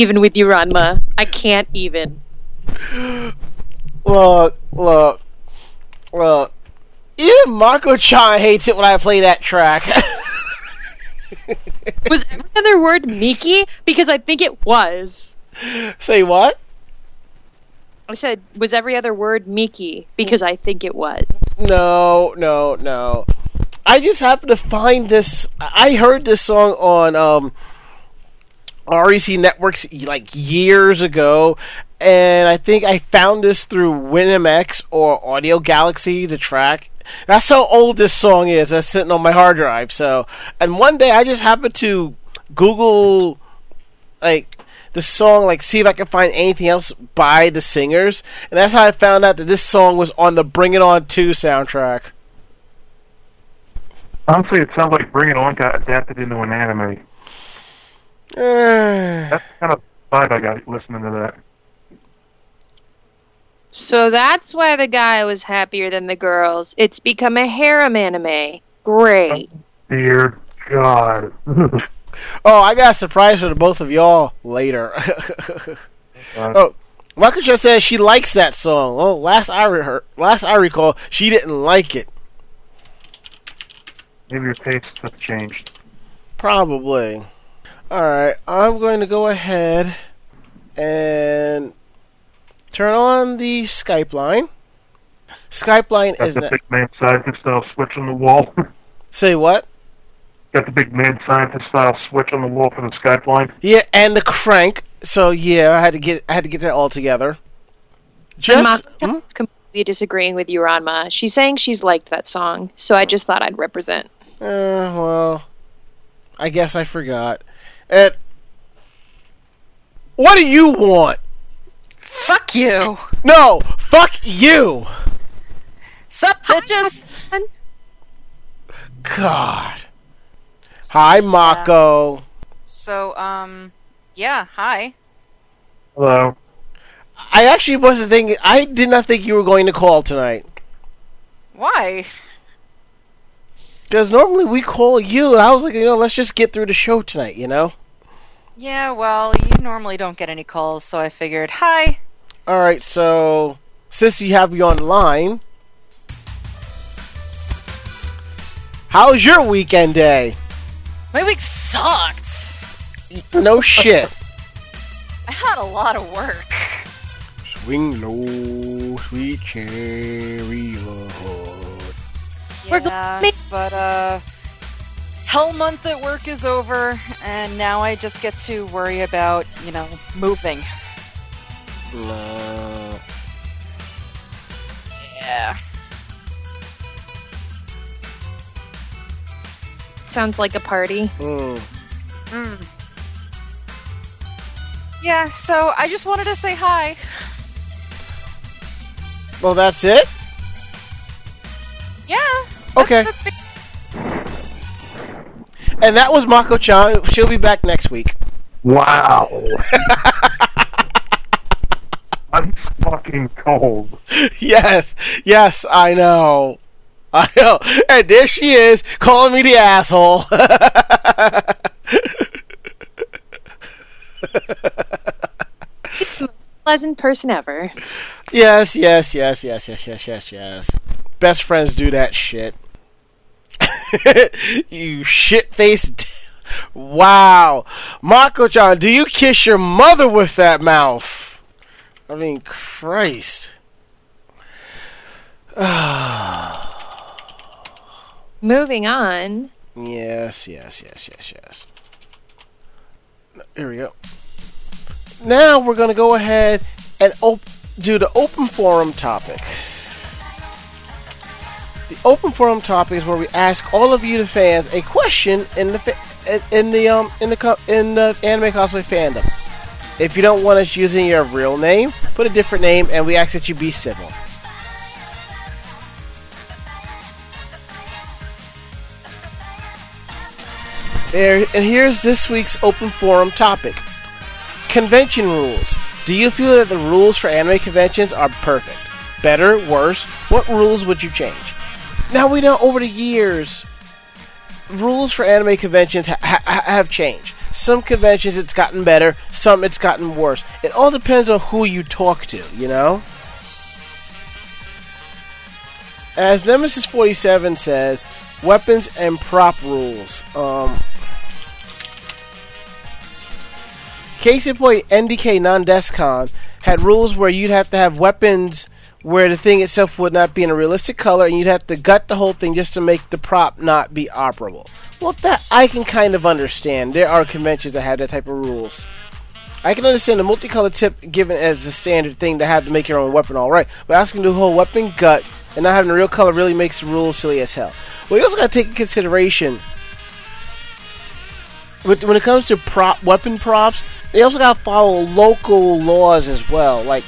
even with you, Ranma. I can't even. Look, look, look. Even Mako-chan hates it when I play that track. Was every other word Miki? Because I think it was. Say what? I said, was every other word Miki? Because I think it was. No, no, no. I just happened to find this. I heard this song on um, REC Networks like years ago, and I think I found this through WinMX or Audiogalaxy, the track. That's how old this song is. That's sitting on my hard drive. So, and one day I just happened to Google like the song, like see if I can find anything else by the singers, and that's how I found out that this song was on the Bring It On 2 soundtrack. Honestly, it sounds like Bring It On got adapted into an anime. That's kind of vibe I got listening to that. So that's why the guy was happier than the girls. It's become a harem anime. Great. Dear God. oh, I got a surprise for the both of y'all later. Uh, oh, Mako-chan says she likes that song. Oh, last I re- last I recall, she didn't like it. Maybe your tastes have changed. Probably. All right, I'm going to go ahead and turn on the Skype line. Skype line Got is the not, big man scientist style switch on the wall. say what? Got the big man scientist style switch on the wall for the Skype line. Yeah, and the crank. So yeah, I had to get I had to get that all together. And Just hmm? completely disagreeing with you, Ranma. She's saying she's liked that song, so I just thought I'd represent. Uh, well, I guess I forgot. And what do you want? Fuck you. No, fuck you. Sup, bitches? God. Hi, Mako. So, um, yeah, hi. Hello. I actually wasn't thinking. I did not think you were going to call tonight. Why? Because normally we call you, and I was like, you know, let's just get through the show tonight, you know? Yeah, well, you normally don't get any calls, so I figured, hi. All right, so since you have me online, how's your weekend day? My week sucked. No shit. I had a lot of work. Swing low, sweet chariot. We're Yeah, but, uh, hell month at work is over, and now I just get to worry about, you know, moving. No. Yeah. Sounds like a party. Hmm. Mm. Yeah, so I just wanted to say hi. Well, that's it. Yeah. Okay. That's, that's And that was Mako Chan. She'll be back next week. Wow. I'm fucking cold. yes, yes, I know. I know. And there she is, calling me the asshole. It's the most pleasant person ever. yes, yes, yes, yes, yes, yes, yes, yes. best friends do that shit. you shit faced. wow. Mako chan, do you kiss your mother with that mouth? I mean, Christ. Moving on. Yes, yes, yes, yes, yes. Here we go. Now we're going to go ahead and op- do the open forum topic. The open forum topic is where we ask all of you, the fans, a question in the fa- in the um in the co- in the anime cosplay fandom. If you don't want us using your real name, put a different name, and we ask that you be civil. There, and here's this week's open forum topic: convention rules. Do you feel that the rules for anime conventions are perfect? Better, worse? What rules would you change? Now we know over the years, rules for anime conventions ha- ha- have changed. Some conventions it's gotten better, some it's gotten worse. It all depends on who you talk to, you know? As Nemesis 47 says, weapons and prop rules. Um, Case in point, NDK Nan Desu Kan had rules where you'd have to have weapons where the thing itself would not be in a realistic color, and you'd have to gut the whole thing just to make the prop not be operable. Well, that I can kind of understand. There are conventions that have that type of rules. I can understand the multicolored tip given as a standard thing to have to make your own weapon all right, but asking the whole weapon gut and not having a real color really makes the rules silly as hell. Well, you also got to take in consideration with, when it comes to prop weapon props, they also got to follow local laws as well. Like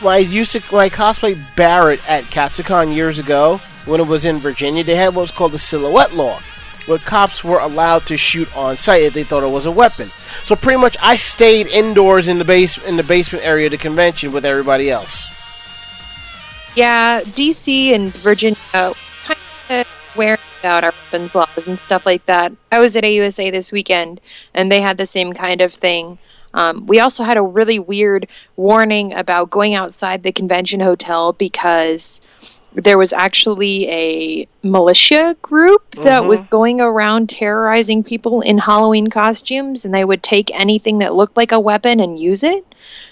when I used to I cosplay Barrett at Katsucon years ago, when it was in Virginia, they had what was called the silhouette law, where cops were allowed to shoot on sight if they thought it was a weapon. So pretty much, I stayed indoors in the base in the basement area of the convention with everybody else. Yeah, DC and Virginia kind of wearing out our weapons laws and stuff like that. I was at AUSA this weekend, and they had the same kind of thing. Um, we also had a really weird warning about going outside the convention hotel because there was actually a militia group that Mhm. was going around terrorizing people in Halloween costumes, and they would take anything that looked like a weapon and use it.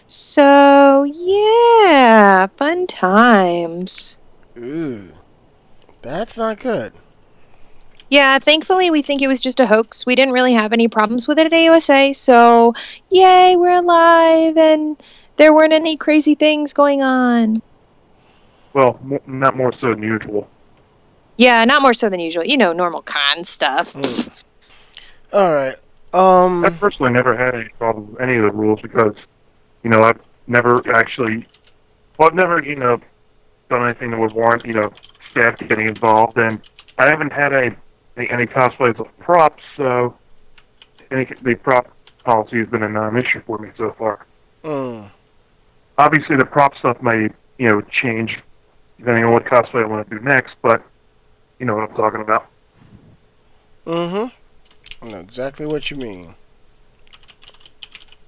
So, yeah, fun times. Ooh, that's not good. Yeah, thankfully we think it was just a hoax. We didn't really have any problems with it at AUSA, so yay, we're alive and there weren't any crazy things going on. Well, mo not more so than usual. Yeah, not more so than usual. You know, normal con stuff. All right. Um. I personally never had any problem with any of the rules because, you know, I've never actually, well, I've never, you know, done anything that would warrant, you know, staff getting involved, and I haven't had any any, any cosplays of props, so any the prop policy has been a non-issue for me so far. mm. Obviously, the prop stuff may, you know, change depending on what cosplay I want to do next, but you know what I'm talking about. Mm-hmm. I know exactly what you mean.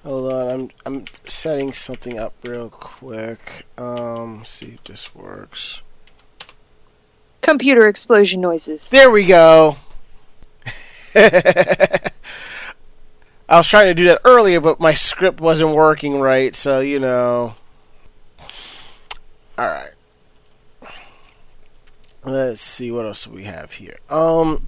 Hold on, I'm I'm setting something up real quick. Um, see if this works. Computer explosion noises. There we go. I was trying to do that earlier, but my script wasn't working right, so you know. All right. Let's see what else we have here. Um,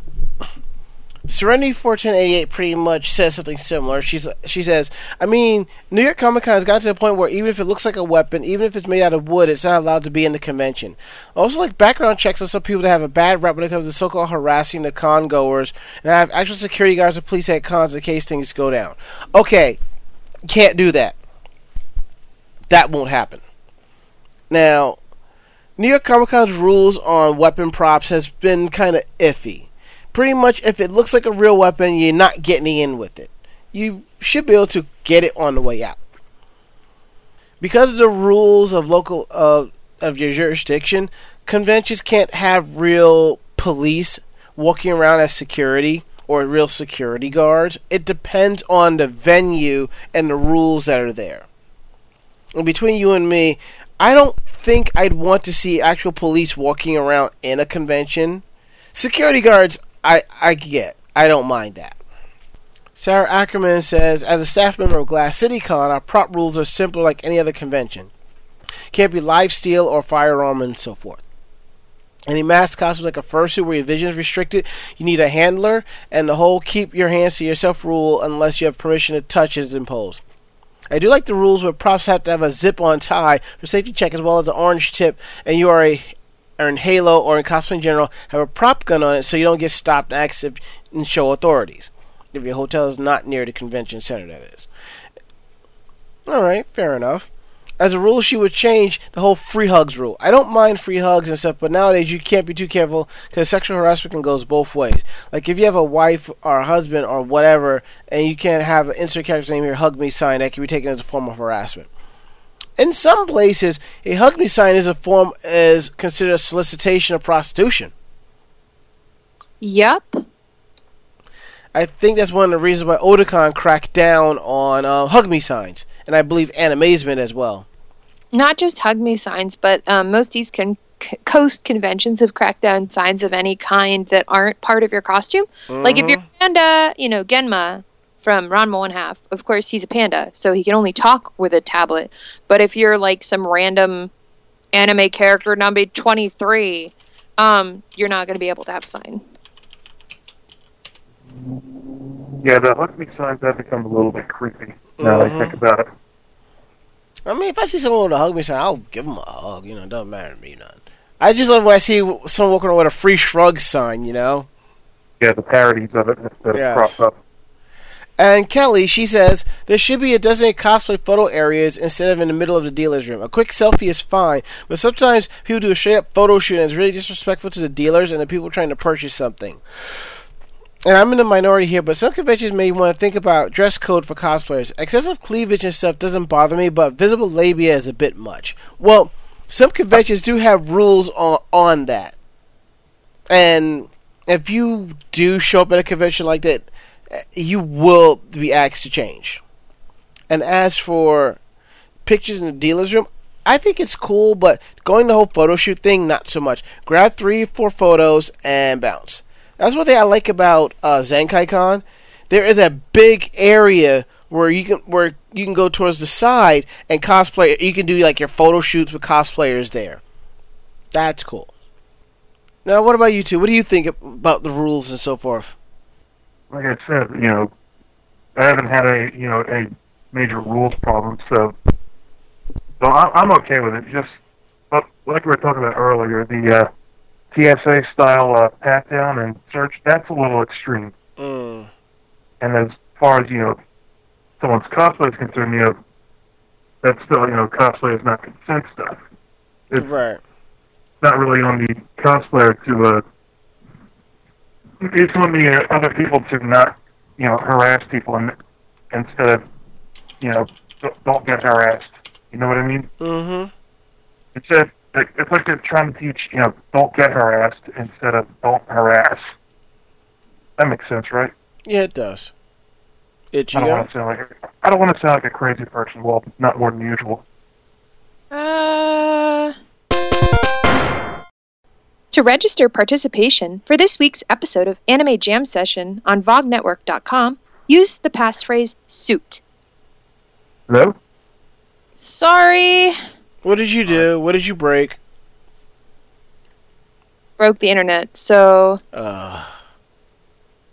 Serenity 1488 pretty much says something similar. She's she says, I mean, New York Comic Con has gotten to the point where even if it looks like a weapon, even if it's made out of wood, it's not allowed to be in the convention. Also, like background checks on some people that have a bad rep when it comes to so-called harassing the con goers, and have actual security guards and police at cons in case things go down. Okay, can't do that. That won't happen. Now, New York Comic Con's rules on weapon props has been kind of iffy. Pretty much, if it looks like a real weapon, you're not getting in with it. You should be able to get it on the way out. Because of the rules of local uh, of your jurisdiction, conventions can't have real police walking around as security or real security guards. It depends on the venue and the rules that are there. And between you and me, I don't think I'd want to see actual police walking around in a convention. Security guards, I I get. I don't mind that. Sarah Ackerman says, as a staff member of Glass City Con, our prop rules are simpler like any other convention. Can't be live steel or firearm and so forth. Any mask costumes like a fursuit where your vision is restricted, you need a handler, and the whole keep your hands to yourself rule unless you have permission to touch is imposed. I do like the rules where props have to have a zip on tie for safety check as well as an orange tip, and you are a or in Halo or in cosplay in general have a prop gun on it so you don't get stopped and asked and show authorities. If your hotel is not near the convention center, that is. Alright, fair enough. As a rule, she would change the whole free hugs rule. I don't mind free hugs and stuff, but nowadays you can't be too careful because sexual harassment can goes both ways. Like if you have a wife or a husband or whatever, and you can't have an insert character's name here, hug me sign, that can be taken as a form of harassment. In some places, a hug me sign is a form is considered a solicitation of prostitution. Yep. I think that's one of the reasons why Otakon cracked down on uh, hug me signs, and I believe Animazement as well. Not just hug me signs, but um, most East con- Coast conventions have cracked down signs of any kind that aren't part of your costume. Like if you're panda, you know, Genma from Ranma One Half, of course he's a panda, so he can only talk with a tablet. But if you're like some random anime character number 23, um, you're not going to be able to have a sign. Yeah, the hug me signs have become a little bit creepy now that I think about it. I mean, if I see someone with a hug me sign, I'll give them a hug. You know, it doesn't matter to me none. I just love when I see someone walking around with a free shrug sign. You know. Yeah, the parodies of it that Yes. crop up. And Kelly, she says there should be a designated cosplay photo areas instead of in the middle of the dealer's room. A quick selfie is fine, but sometimes people do a straight up photo shoot and it's really disrespectful to the dealers and the people trying to purchase something. And I'm in the minority here, but some conventions may want to think about dress code for cosplayers. Excessive cleavage and stuff doesn't bother me, but visible labia is a bit much. Well, some conventions do have rules on on that. And if you do show up at a convention like that, you will be asked to change. And as for pictures in the dealer's room, I think it's cool, but going the whole photo shoot thing, not so much. Grab three, four photos and bounce. That's one thing I like about uh, Zenkai Con. There is a big area where you can where you can go towards the side and cosplay. You can do like your photo shoots with cosplayers there. That's cool. Now, what about you two? What do you think about the rules and so forth? Like I said, you know, I haven't had a you know a major rules problem, so so I, I'm okay with it. Just but like we were talking about earlier, the uh, TSA style uh, pat down and search that's a little extreme. Mm. And as far as you know, someone's cosplay is concerned, you know, that's still you know cosplay is not consent stuff. It's Right. not really on the cosplayer to uh it's on the uh, other people to not you know harass people and instead of you know don't- don't get harassed you know what i mean Mm-hmm. instead like, it's like they're trying to teach you know don't get harassed instead of don't harass that makes sense right Yeah, it does. It i don't want to sound like a, i don't want to sound like a crazy person well not more than usual Uh. To register participation for this week's episode of Anime Jam Session on VogNetwork.com, use the passphrase suit. hello Sorry, What did you do? What did you break? broke the internet, so Uh,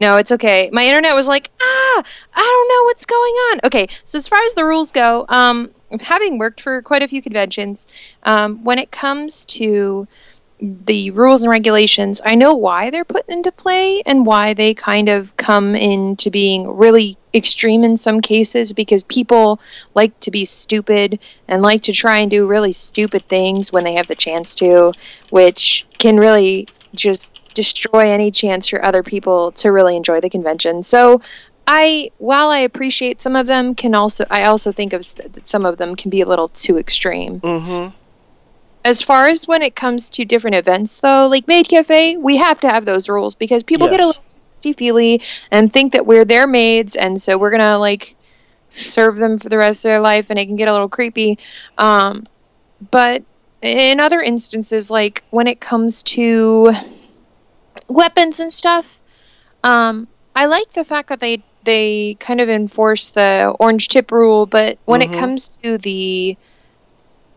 no, it's okay. My internet was like, ah, I don't know what's going on. Okay, so as far as the rules go, um, having worked for quite a few conventions, um, when it comes to the rules and regulations, I know why they're put into play and why they kind of come into being really extreme in some cases because people like to be stupid and like to try and do really stupid things when they have the chance to, which can really just destroy any chance for other people to really enjoy the convention. So I while I appreciate some of them can also I also think of some of them can be a little too extreme. mm-hmm. As far as when it comes to different events, though, like Maid Cafe, we have to have those rules because people get a little feely and think that we're their maids, and so we're gonna like serve them for the rest of their life, and it can get a little creepy. Um, but in other instances, like when it comes to weapons and stuff, um, I like the fact that they they kind of enforce the orange tip rule. But when Mhm. it comes to the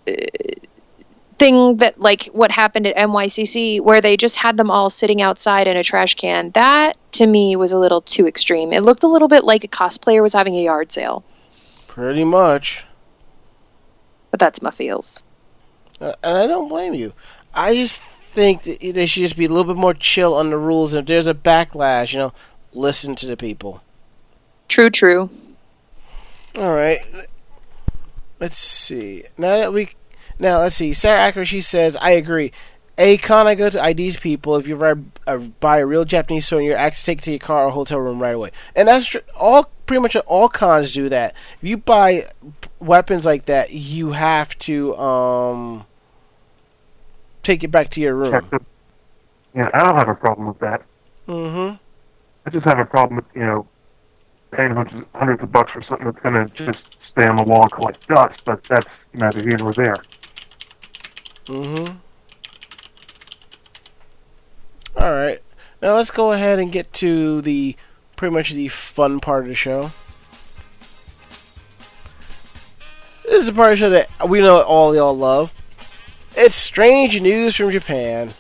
uh, thing that like what happened at NYCC, where they just had them all sitting outside in a trash can, that to me was a little too extreme. It looked a little bit like a cosplayer was having a yard sale. Pretty much. But that's my feels. Uh, and I don't blame you. I just think that they should just be a little bit more chill on the rules. If there's a backlash, you know, listen to the people. True, true. All right. Let's see. Now that we, now let's see. Sarah Acker, she says, I agree. A con I go to IDs people if you buy, uh, buy a real Japanese store you're asked to take it to your car or hotel room right away, and that's tr- all. Pretty much all cons do that. If you buy weapons like that, you have to um take it back to your room. Yeah, I don't have a problem with that. Mm-hmm. I just have a problem with you know paying hundreds hundreds of bucks for something that's going to just stay on the wall and collect dust. But that's neither here nor there. Mm-hmm. All right. Now let's go ahead and get to the pretty much the fun part of the show. This is the part of the show that we know all y'all love. It's strange news from Japan.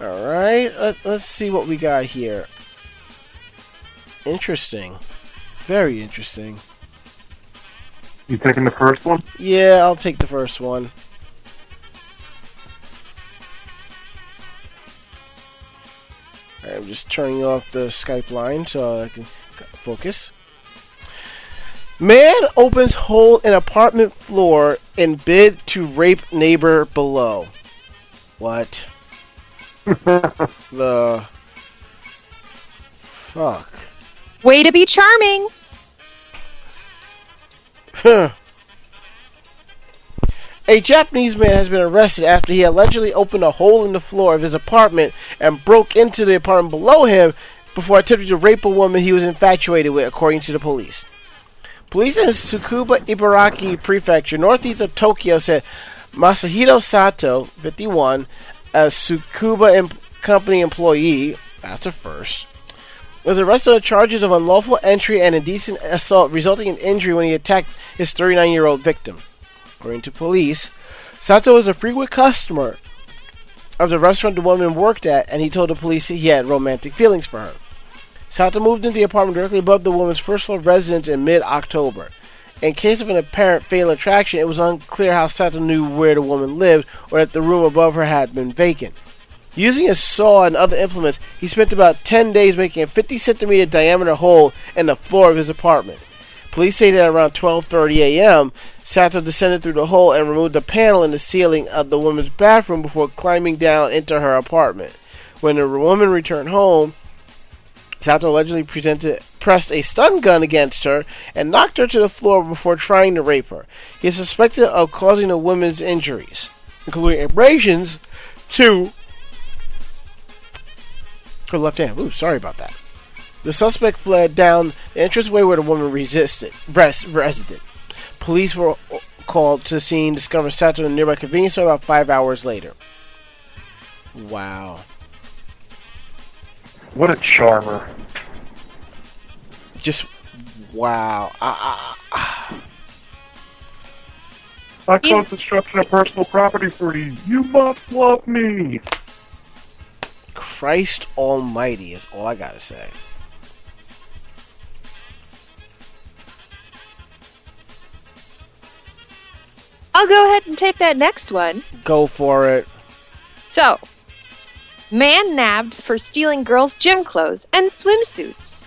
All right. Let, let's see what we got here. Interesting. Very interesting. You taking the first one? Yeah, I'll take the first one. Alright, I'm just turning off the Skype line so I can focus. Man opens hole in apartment floor in bid to rape neighbor below. What? the fuck? Way to be charming. A Japanese man has been arrested after he allegedly opened a hole in the floor of his apartment and broke into the apartment below him before attempting to rape a woman he was infatuated with, according to the police. Police in Tsukuba Ibaraki Prefecture, northeast of Tokyo, said Masahito Sato, 51, a Tsukuba company employee, that's a first, was arrested on charges of unlawful entry and indecent assault resulting in injury when he attacked his 39 year old victim. According to police, Sato was a frequent customer of the restaurant the woman worked at, and he told the police he had romantic feelings for her. Sato moved into the apartment directly above the woman's first floor residence in mid October. In case of an apparent fatal attraction, it was unclear how Sato knew where the woman lived or that the room above her had been vacant. Using a saw and other implements, he spent about 10 days making a 50 centimeter diameter hole in the floor of his apartment. Police say that around 12:30 a.m., Sato descended through the hole and removed a panel in the ceiling of the woman's bathroom before climbing down into her apartment. When the woman returned home, Sato allegedly presented, pressed a stun gun against her and knocked her to the floor before trying to rape her. He is suspected of causing the woman's injuries, including abrasions to her left hand. Ooh, sorry about that. The suspect fled down the entranceway where the woman resisted, res- resided. Police were called to the scene, discovered Sato in a nearby convenience store about five hours later. Wow. What a charmer. Just wow. I, I, I cause destruction of personal property for you. You must love me. Christ Almighty is all I gotta say. I'll go ahead and take that next one. Go for it. So, man nabbed for stealing girls' gym clothes and swimsuits.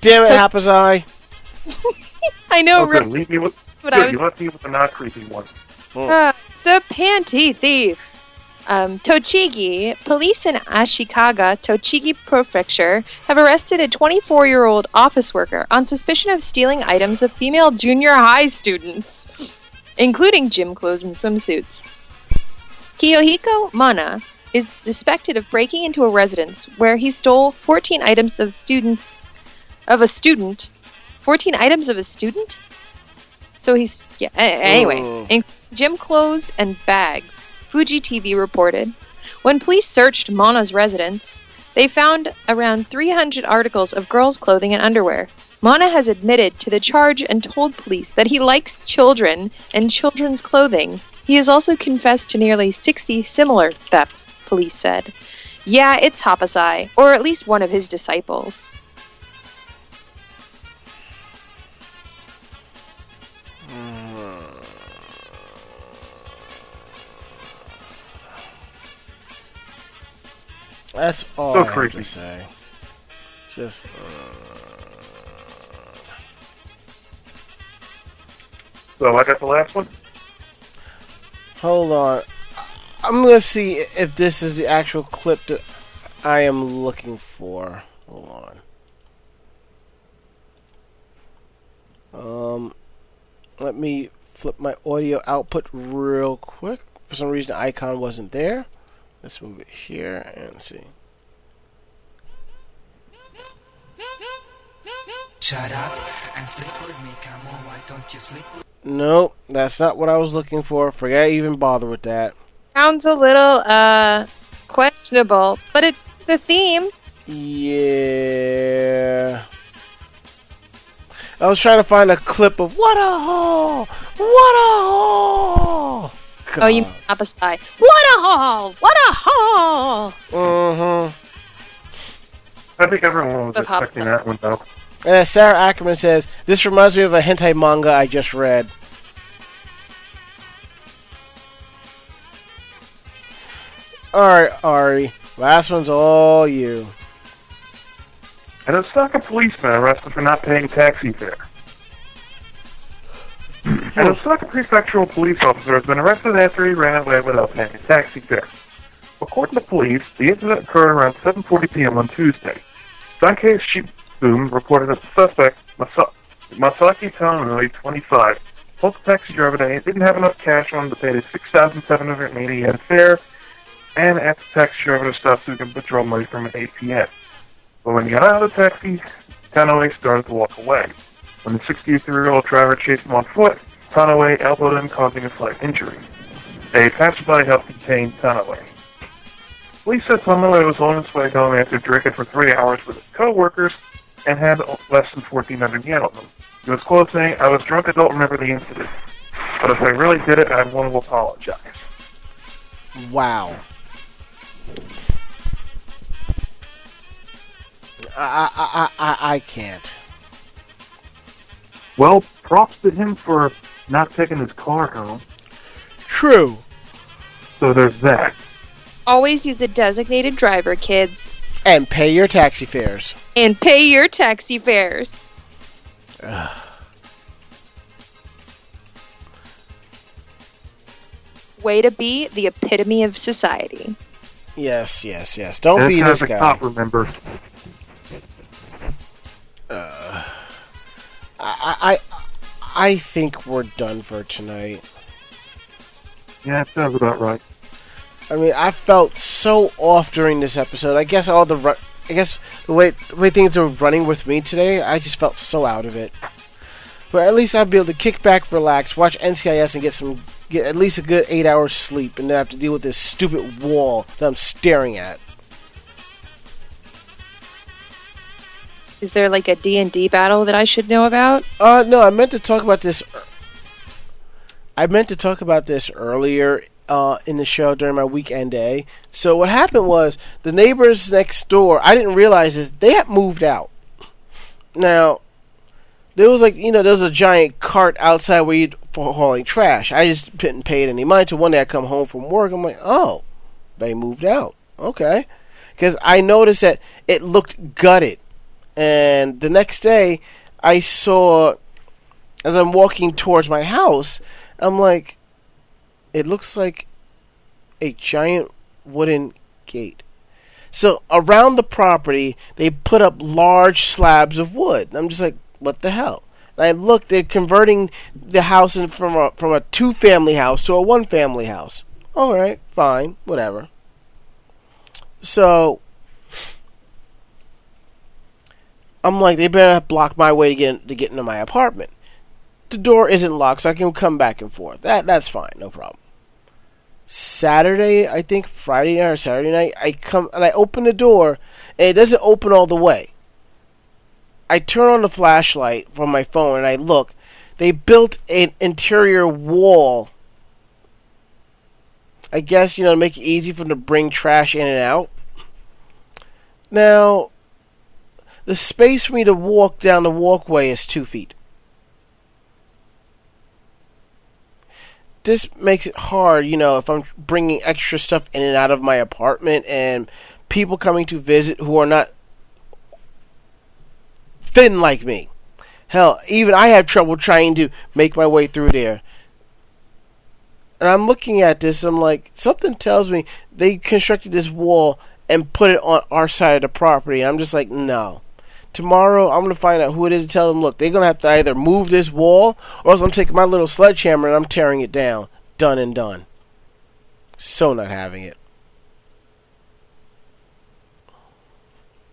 Damn it, So- Happosai. I know, Oh, good. Ru- Leave me with. but Good. I was You left me with the not creepy one. Uh, the panty thief. Um, Tochigi, police in Ashikaga, Tochigi Prefecture, have arrested a 24 year old office worker on suspicion of stealing items of female junior high students, including gym clothes and swimsuits. Kiyohiko Mana is suspected of breaking into a residence where he stole 14 items of students of a student 14 items of a student? So he's. Yeah, anyway. In gym clothes and bags, Fuji TV reported. When police searched Mona's residence, they found around 300 articles of girls' clothing and underwear. Mana has admitted to the charge and told police that he likes children and children's clothing. He has also confessed to nearly 60 similar thefts, police said. Yeah, it's Happosai, or at least one of his disciples. That's all So I have to say. It's just. uh, So I got the last one. Hold on. I'm gonna see if this is the actual clip that I am looking for. Hold on. Um, let me flip my audio output real quick. For some reason, the icon wasn't there. Let's move it here and see. Shut up and sleep with me. Come on, why don't you sleep with Nope, that's not what I was looking for. Forget I even bother with that. Sounds a little, uh, questionable, but it's the theme. Yeah. I was trying to find a clip of what a hole! What a hole! Oh, you Happosai. What a haul! What a haul! Mm-hmm. I think everyone was But Pop- expecting that one though. And as Sarah Ackerman says, this reminds me of a hentai manga I just read. Alright, Ari. Last one's all you. An Osaka policeman arrested for not paying taxi fare. An Osaka prefectural police officer has been arrested after he ran away without paying a taxi fare. According to police, the incident occurred around 7.40 p.m. on Tuesday. Sankei Shimbun reported that the suspect, Masa- Masaki Tanoi, 25, told the taxi driver that he didn't have enough cash on him to pay the 6,780 yen fare and asked the taxi driver to stop so he could withdraw money from an ATM. But when he got out of the taxi, Tanaway started to walk away. When the 63-year-old driver chased him on foot, Tanaway elbowed him, causing a slight injury. A passerby helped contain Tanaway. Police said Tanaway was on his way home after drinking for three hours with his co-workers and had less than 1,400 yen on him. He was quoted saying, I was drunk, I don't remember the incident. But if I really did it, I want to apologize. Wow. I, I, I, I can't. Well, props to him for not taking his car home. True. So there's that. Always use a designated driver, kids. And pay your taxi fares. And pay your taxi fares. Way to be the epitome of society. Yes, yes, yes. Don't And be as this a guy. cop, remember. I think we're done for tonight. Yeah, it sounds about right. I mean, I felt so off during this episode. I guess all the, ru- I guess the way the way things are running with me today, I just felt so out of it. But at least I'll be able to kick back, relax, watch NCIS, and get some, get at least a good eight hours sleep, and then have to deal with this stupid wall that I'm staring at. Is there like a D&D battle that I should know about? Uh, no, I meant to talk about this. I meant to talk about this earlier uh, in the show during my weekend day. So what happened was the neighbors next door. I didn't realize this. They had moved out. Now there was like you know there was a giant cart outside where you for hauling trash. I just didn't pay it any mind until one day I come home from work. I'm like, oh, they moved out. Okay, because I noticed that it looked gutted. And the next day, I saw, as I'm walking towards my house, I'm like, it looks like a giant wooden gate. So around the property, they put up large slabs of wood. I'm just like, what the hell? And I looked, they're converting the house from a from a two family house to a one family house. All right, fine, whatever. So I'm like, they better block my way to get to get into my apartment. The door isn't locked, so I can come back and forth. That that's fine, no problem. Saturday, I think Friday night or Saturday night, I come and I open the door, and it doesn't open all the way. I turn on the flashlight from my phone and I look. They built an interior wall. I guess you know to make it easy for them to bring trash in and out. Now, the space for me to walk down the walkway is two feet. This makes it hard, you know, if I'm bringing extra stuff in and out of my apartment and people coming to visit who are not thin like me. Hell, even I have trouble trying to make my way through there. And I'm looking at this, I'm like, something tells me they constructed this wall and put it on our side of the property. I'm just like, no. Tomorrow, I'm going to find out who it is and tell them, look, they're going to have to either move this wall or else I'm taking my little sledgehammer and I'm tearing it down. Done and done. So not having it.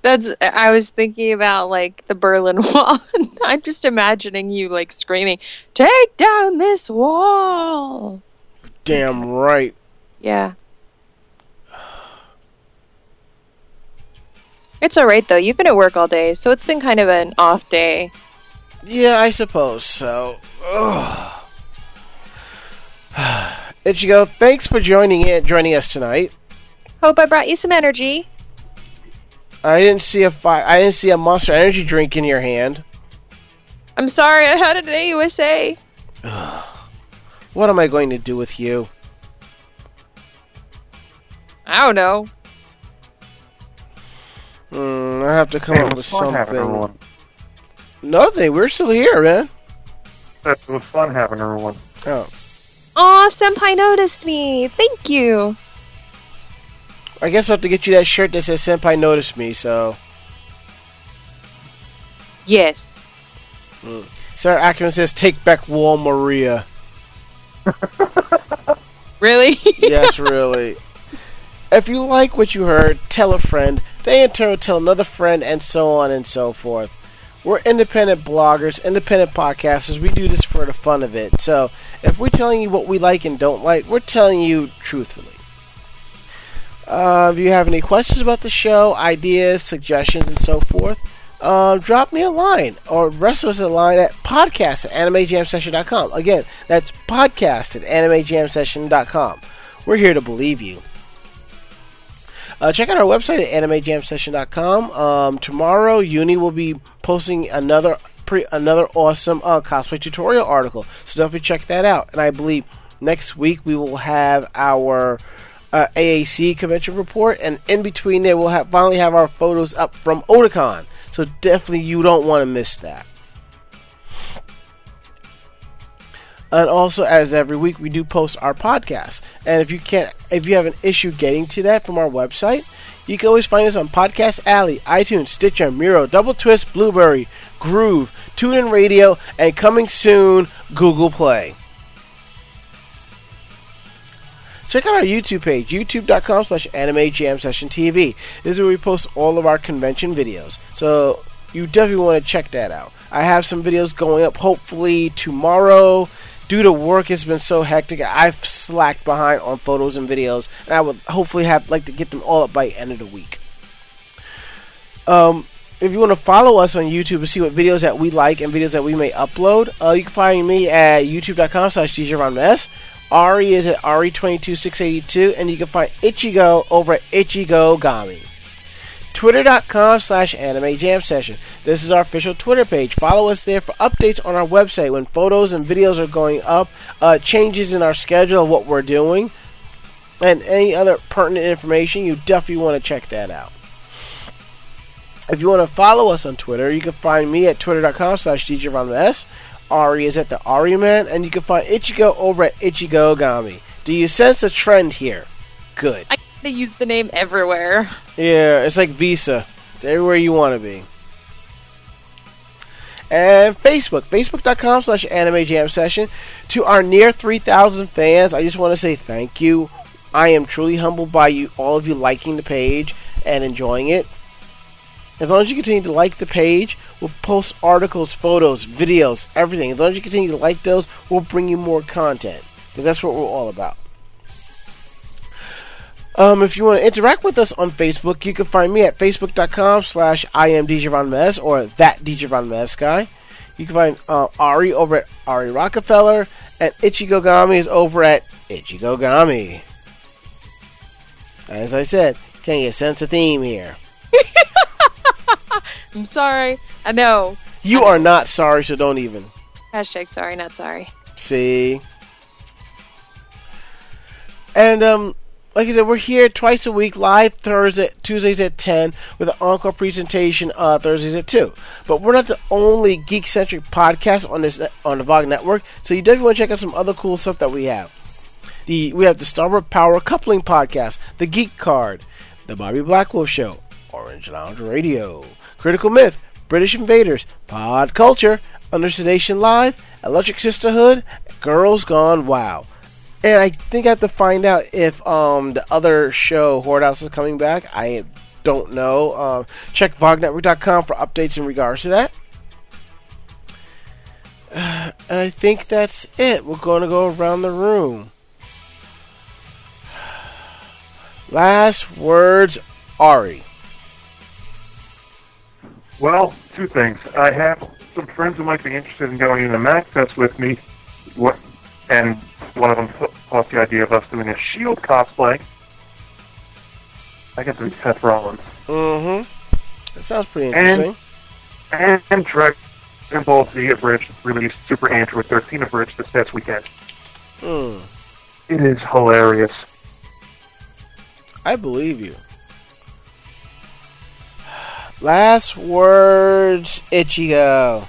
That's. I was thinking about like the Berlin Wall. I'm just imagining you like screaming, "Take down this wall!" Damn right. Yeah. It's all right though. You've been at work all day, so it's been kind of an off day. Yeah, I suppose so. Ugh. Ichigo, thanks for joining in, joining us tonight. Hope I brought you some energy. I didn't see a fi- I didn't see a Monster Energy drink in your hand. I'm sorry I had it at USA. What am I going to do with you? I don't know. Hmm, I have to come Hey, up with was fun having something. everyone. Nothing. We're still here, man. It was fun having everyone. Oh, Aw, Senpai noticed me. Thank you. I guess I'll have to get you that shirt that says "Senpai noticed me." So, Yes. Sarah Ackerman says, "Take back Wall Maria." Really? yes, really. If you like what you heard, tell a friend. They in turn tell another friend, and so on and so forth. We're independent bloggers, independent podcasters. We do this for the fun of it. So, if we're telling you what we like and don't like, we're telling you truthfully. Uh, if you have any questions about the show, ideas, suggestions, and so forth, uh, drop me a line or rest us a line at podcast at animejamsession.com. Again, that's podcast at animejamsession.com. We're here to believe you. Uh, check out our website at animejamsession.com. Um, tomorrow, Uni will be posting another pre- another awesome uh, cosplay tutorial article, so definitely check that out. And I believe next week we will have our uh, AAC convention report, and in between there we'll have finally have our photos up from Otakon. So definitely you don't want to miss that. And also, as every week, we do post our podcast. And if you can't, if you have an issue getting to that from our website, you can always find us on Podcast Alley, iTunes, Stitcher, Miro, Double Twist, Blubrry, Groove, TuneIn Radio, and coming soon, Google Play. Check out our YouTube page, youtube.com slash anime jam session TV. This is where we post all of our convention videos. So you definitely want to check that out. I have some videos going up hopefully tomorrow. Due to work, it's been so hectic. I've slacked behind on photos and videos, and I would hopefully have like to get them all up by end of the week. Um, if you want to follow us on YouTube and see what videos that we like and videos that we may upload, uh, you can find me at youtube.com slash djronmes. Ari is at Ari22682, and you can find Ichigo over at Ichigo Gami. Twitter.com slash Anime Jam Session. This is our official Twitter page. Follow us there for updates on our website when photos and videos are going up, uh, changes in our schedule of what we're doing, and any other pertinent information. You definitely want to check that out. If you want to follow us on Twitter, you can find me at twitter.com slash DJRonS. Ari is at the Ari Man, and you can find Ichigo over at Ichigo Gami. Do you sense a trend here? Good. I gotta use the name everywhere. Yeah, it's like Visa. It's everywhere you want to be. And Facebook, facebook.com slash anime jam session. To our near 3,000 fans, I just want to say thank you. I am truly humbled by you, all of you liking the page and enjoying it. As long as you continue to like the page, we'll post articles, photos, videos, everything. As long as you continue to like those, we'll bring you more content. Because that's what we're all about. Um, if you want to interact with us on Facebook, you can find me at facebook.com slash I am imdjronmez or that DJVonMez guy. You can find uh, Ari over at Ari Rockefeller, and Ichigogami is over at Ichigogami. As I said, can you sense a theme here? I'm sorry. I know. You are not sorry, so don't even. Hashtag sorry, not sorry. See? And, um, like I said, we're here twice a week, live Thursday, Tuesdays at 10, with an encore presentation uh, Thursdays at 2. But we're not the only geek centric podcast on this on the VOG network, so you definitely want to check out some other cool stuff that we have. The We have the Starboard Power Coupling Podcast, The Geek Card, The Bobby Blackwolf Show, Orange Lounge Radio, Critical Myth, British Invaders, Pod Culture, Under Sedation Live, Electric Sisterhood, Girls Gone Wow. And I think I have to find out if um, the other show, Horde House, is coming back. I don't know. Uh, check VogNetwork.com for updates in regards to that. Uh, and I think that's it. We're going to go around the room. Last words, Ari. Well, two things. I have some friends who might be interested in going into MagFest with me, and one of them thought the idea of us doing a Shield cosplay. I get to be Seth Rollins. Mm-hmm. That sounds pretty And- interesting. And, and Dragon Ball Z Abridged released Super Android 13 Abridged this past weekend. Hmm. It is hilarious. I believe you. Last words, Ichigo.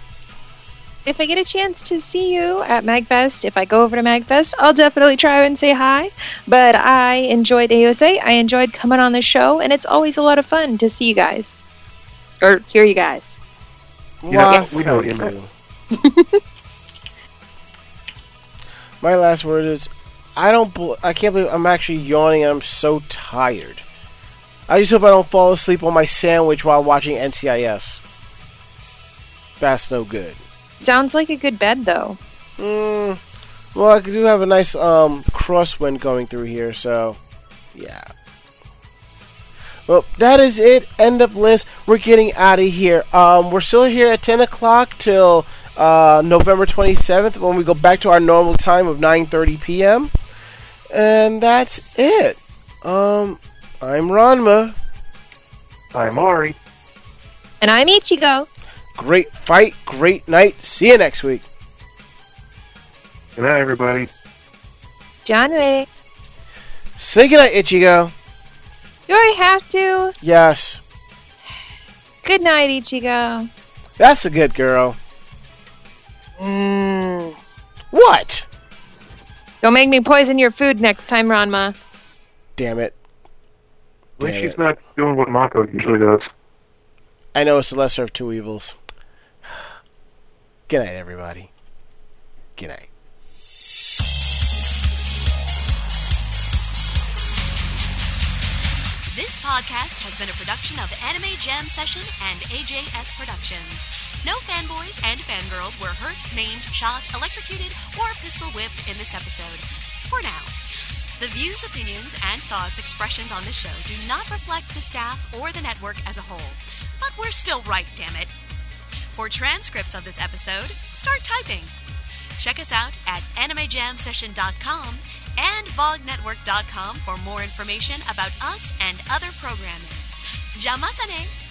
If I get a chance to see you at MagFest, if I go over to MagFest, I'll definitely try and say hi. But I enjoyed AUSA. I enjoyed coming on the show, and it's always a lot of fun to see you guys. Or hear you guys. know, Why, we know thank you, you. My last word is, I don't. bel I can't believe I'm actually yawning. I'm so tired. I just hope I don't fall asleep on my sandwich while watching NCIS. That's no good. Sounds like a good bed, though. Mm, well, I do have a nice um, crosswind going through here, so yeah. Well, that is it. End of list. We're getting out of here. Um, we're still here at 10 o'clock till uh, November 27th when we go back to our normal time of 9:30 p.m. And that's it. Um, I'm Ranma. I'm Ari. And I'm Ichigo. Great fight, great night. See you next week. Good night, everybody. John Ray. Say goodnight, Ichigo. Do I have to? Yes, Good night, Ichigo. that's a good girl. Mmm. What? Don't make me poison your food next time, Ranma. Damn it. At least she's it. not doing what Mako usually does. I know it's the lesser of two evils. Good night, everybody. Good night. This podcast has been a production of Anime Jam Session and AJS Productions. No fanboys and fangirls were hurt, maimed, shot, electrocuted, or pistol whipped in this episode. For now. The views, opinions, and thoughts expressed on this show do not reflect the staff or the network as a whole. But we're still right, damn it. For transcripts of this episode, start typing. Check us out at animejamsession.com and vognetwork.com for more information about us and other programming. Jamatane!